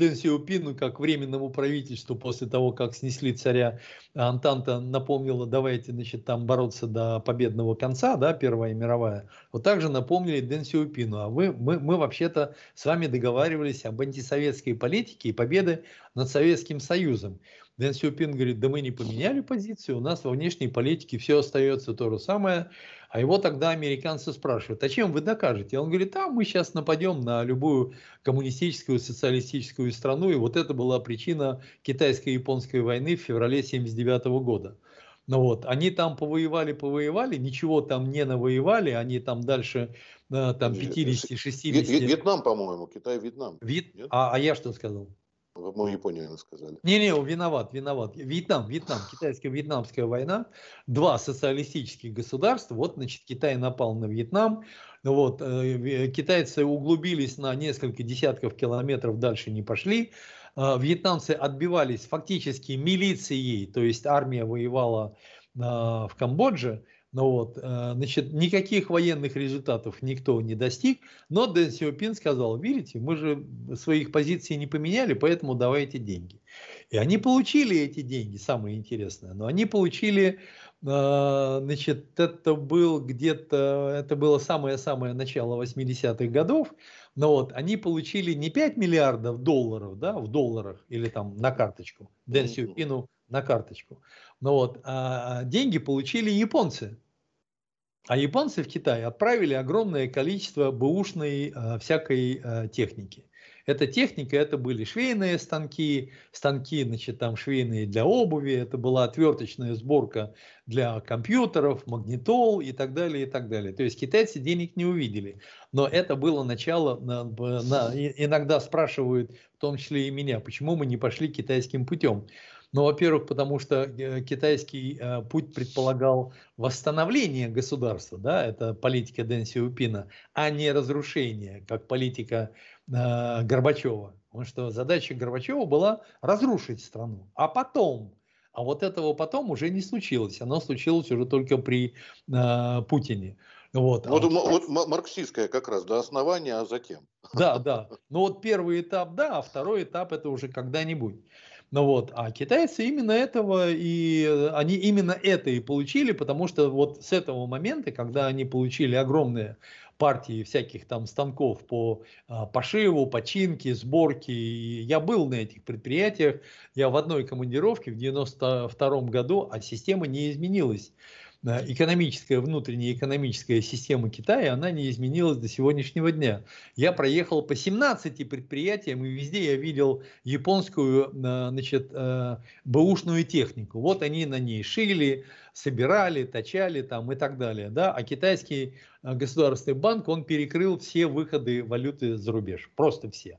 Дэн Сяопину как временному правительству после того, как снесли царя Антанта, напомнила, давайте значит, там бороться до победного конца, да, Первая мировая. Вот также напомнили Дэн Сяопину. А вы, мы, мы вообще-то с вами договаривались об антисоветской политике и победы над Советским Союзом. Дэн Сяопин говорит, да мы не поменяли позицию, у нас во внешней политике все остается то же самое. А его тогда американцы спрашивают, а чем вы докажете? Он говорит, а мы сейчас нападем на любую коммунистическую, социалистическую страну. И вот это была причина китайско-японской войны в феврале 1979 года. Ну вот, они там повоевали, повоевали, ничего там не навоевали, они там дальше э, там 50-60... Вьетнам, по-моему, Китай-Вьетнам. Вид... А, а я что сказал? Мы Японию, наверное, сказали. Не-не, виноват, виноват. Вьетнам, Вьетнам, китайско-вьетнамская война. Два социалистических государства. Вот, значит, Китай напал на Вьетнам. Вот, э, китайцы углубились на несколько десятков километров, дальше не пошли. Э, вьетнамцы отбивались фактически милицией, то есть армия воевала э, в Камбодже. Ну вот, э, значит, никаких военных результатов никто не достиг, но Дэн Сяопин сказал, видите, мы же своих позиций не поменяли, поэтому давайте деньги. И они получили эти деньги, самое интересное, но они получили, э, значит, это был где-то, это было самое-самое начало 80-х годов, но вот они получили не 5 миллиардов долларов, да, в долларах или там на карточку, Дэн Сяопину на карточку. Но вот а, деньги получили японцы. А японцы в Китай отправили огромное количество бэушной а, всякой а, техники. Эта техника, это были швейные станки, станки, значит, там швейные для обуви, это была отверточная сборка для компьютеров, магнитол и так далее, и так далее. То есть китайцы денег не увидели. Но это было начало, на, на, иногда спрашивают, в том числе и меня, почему мы не пошли китайским путем. Ну, во-первых, потому что э, китайский э, путь предполагал восстановление государства, да, это политика Дэн Сяопина, а не разрушение, как политика э, Горбачева. Потому что задача Горбачева была разрушить страну, а потом а вот этого потом уже не случилось. Оно случилось уже только при э, Путине. Вот. Вот, вот марксистская как раз до основания, а затем. Да, да. Ну вот первый этап, да, а второй этап это уже когда-нибудь. Ну вот, а китайцы именно этого и они именно это и получили, потому что вот с этого момента, когда они получили огромные партии всяких там станков по а, пошиву, починке, сборке. И я был на этих предприятиях. Я в одной командировке в 92 году, а система не изменилась экономическая, внутренняя экономическая система Китая, она не изменилась до сегодняшнего дня. Я проехал по 17 предприятиям, и везде я видел японскую э, значит, э, бэушную технику. Вот они на ней шили, собирали, точали там и так далее. Да? А китайский э, государственный банк, он перекрыл все выходы валюты за рубеж. Просто все.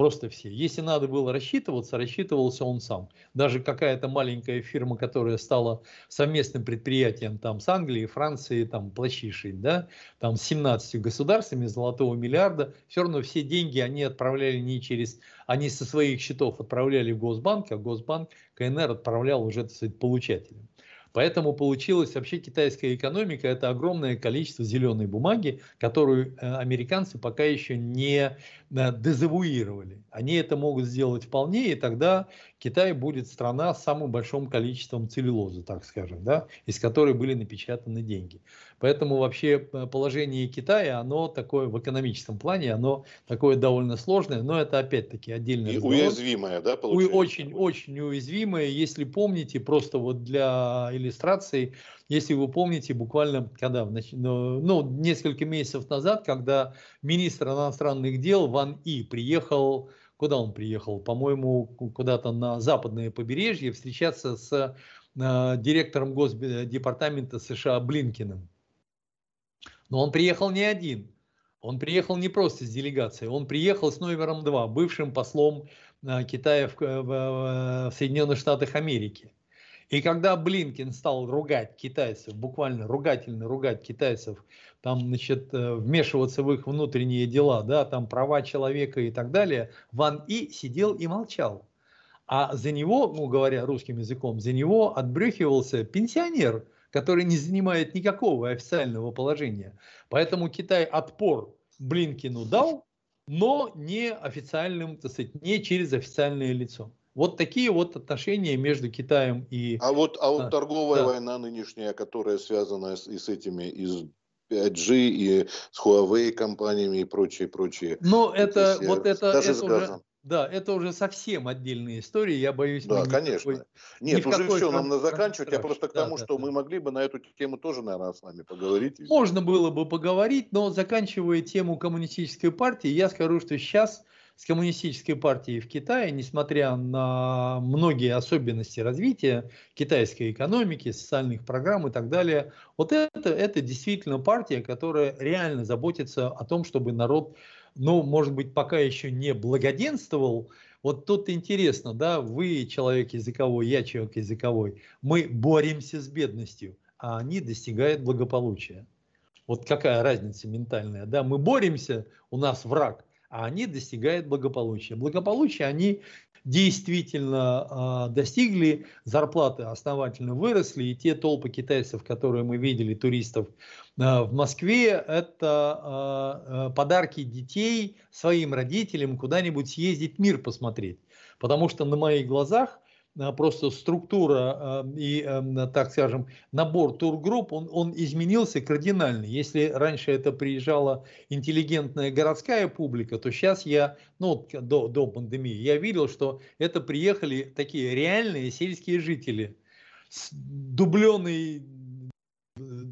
Просто все. Если надо было рассчитываться, рассчитывался он сам. Даже какая-то маленькая фирма, которая стала совместным предприятием там с Англией, Францией, там плащи да, там с 17 государствами золотого миллиарда, все равно все деньги они отправляли не через, они со своих счетов отправляли в Госбанк, а Госбанк КНР отправлял уже, так сказать, получателям. Поэтому получилась вообще китайская экономика, это огромное количество зеленой бумаги, которую э, американцы пока еще не э, дезавуировали. Они это могут сделать вполне, и тогда Китай будет страна с самым большим количеством целлюлозы, так скажем, да, из которой были напечатаны деньги. Поэтому вообще э, положение Китая, оно такое в экономическом плане, оно такое довольно сложное, но это опять-таки отдельное. И уязвимое, да, получается? Очень, очень уязвимое. Если помните, просто вот для иллюстрации, если вы помните, буквально когда, ну, ну, несколько месяцев назад, когда министр иностранных дел Ван И приехал куда он приехал? По-моему, куда-то на западное побережье встречаться с э, директором Госдепартамента США Блинкиным. Но он приехал не один. Он приехал не просто с делегацией, он приехал с номером два, бывшим послом э, Китая в, в, в Соединенных Штатах Америки. И когда Блинкин стал ругать китайцев, буквально ругательно ругать китайцев, там, значит, э, вмешиваться в их внутренние дела, да, там права человека и так далее, Ван И сидел и молчал. А за него, ну говоря русским языком, за него отбрехивался пенсионер, который не занимает никакого официального положения. Поэтому Китай отпор Блинкину дал, но не официальным, так сказать, не через официальное лицо. Вот такие вот отношения между Китаем и... А вот, а вот а, торговая да. война нынешняя, которая связана с, и с этими, из 5G, и с Huawei компаниями и прочие, прочие. Но это, вот это, даже это с газом. Уже, да, это уже совсем отдельные истории, я боюсь. Да, конечно. Никакой, Нет, уже все, нам надо заканчивать. Я просто к тому, да, что да. мы могли бы на эту тему тоже, наверное, с вами поговорить. Можно было бы поговорить, но заканчивая тему коммунистической партии, я скажу, что сейчас с коммунистической партией в Китае, несмотря на многие особенности развития китайской экономики, социальных программ и так далее, вот это, это действительно партия, которая реально заботится о том, чтобы народ ну, может быть, пока еще не благоденствовал. Вот тут интересно, да, вы человек языковой, я человек языковой, мы боремся с бедностью, а они достигают благополучия. Вот какая разница ментальная, да, мы боремся, у нас враг, а они достигают благополучия. Благополучие они действительно э, достигли, зарплаты основательно выросли, и те толпы китайцев, которые мы видели, туристов э, в Москве, это э, подарки детей своим родителям куда-нибудь съездить мир посмотреть. Потому что на моих глазах просто структура э, и, э, так скажем, набор тургрупп, он, он изменился кардинально. Если раньше это приезжала интеллигентная городская публика, то сейчас я, ну, до, до пандемии, я видел, что это приехали такие реальные сельские жители с дубленой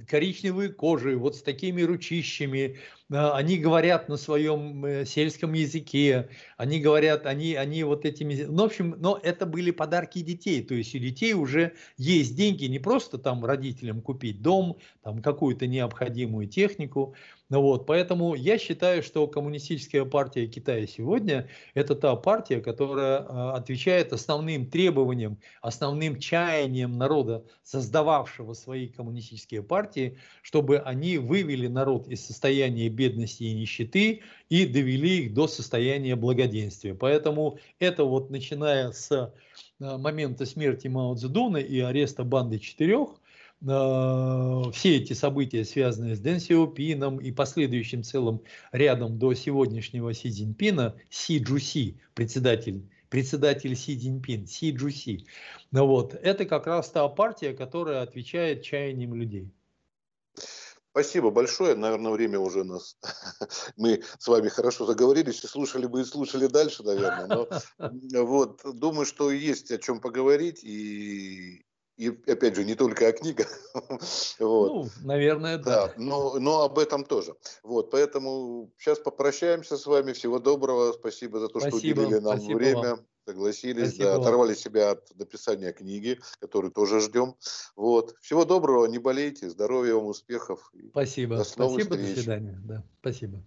коричневой кожей, вот с такими ручищами, они говорят на своем э, сельском языке, они говорят, они, они вот этими, ну, в общем, но это были подарки детей, то есть у детей уже есть деньги не просто там родителям купить дом, там какую-то необходимую технику, ну вот, поэтому я считаю, что коммунистическая партия Китая сегодня это та партия, которая а, отвечает основным требованиям, основным чаяниям народа, создававшего свои коммунистические партии, чтобы они вывели народ из состояния бедности и нищеты и довели их до состояния благоденствия. Поэтому это вот начиная с а, момента смерти Мао Цзэдуна и ареста банды четырех – Э, все эти события, связанные с Дэн Сяопином и последующим целым рядом до сегодняшнего Си Цзиньпина, Си Джуси, председатель председатель Си Цзиньпин, Си Джуси. Ну вот, это как раз та партия, которая отвечает чаяниям людей. Спасибо большое. Наверное, время уже нас... Мы с вами хорошо заговорились, слушали бы и слушали дальше, наверное. Но вот, думаю, что есть о чем поговорить. И и опять же, не только о книгах. вот. Ну, наверное, да. да но, но об этом тоже. Вот, поэтому сейчас попрощаемся с вами. Всего доброго. Спасибо за то, спасибо, что уделили нам время. Вам. Согласились, да, оторвали себя от написания книги, которую тоже ждем. Вот. Всего доброго, не болейте, здоровья вам, успехов. Спасибо. До спасибо, встреч. до свидания. Да, спасибо.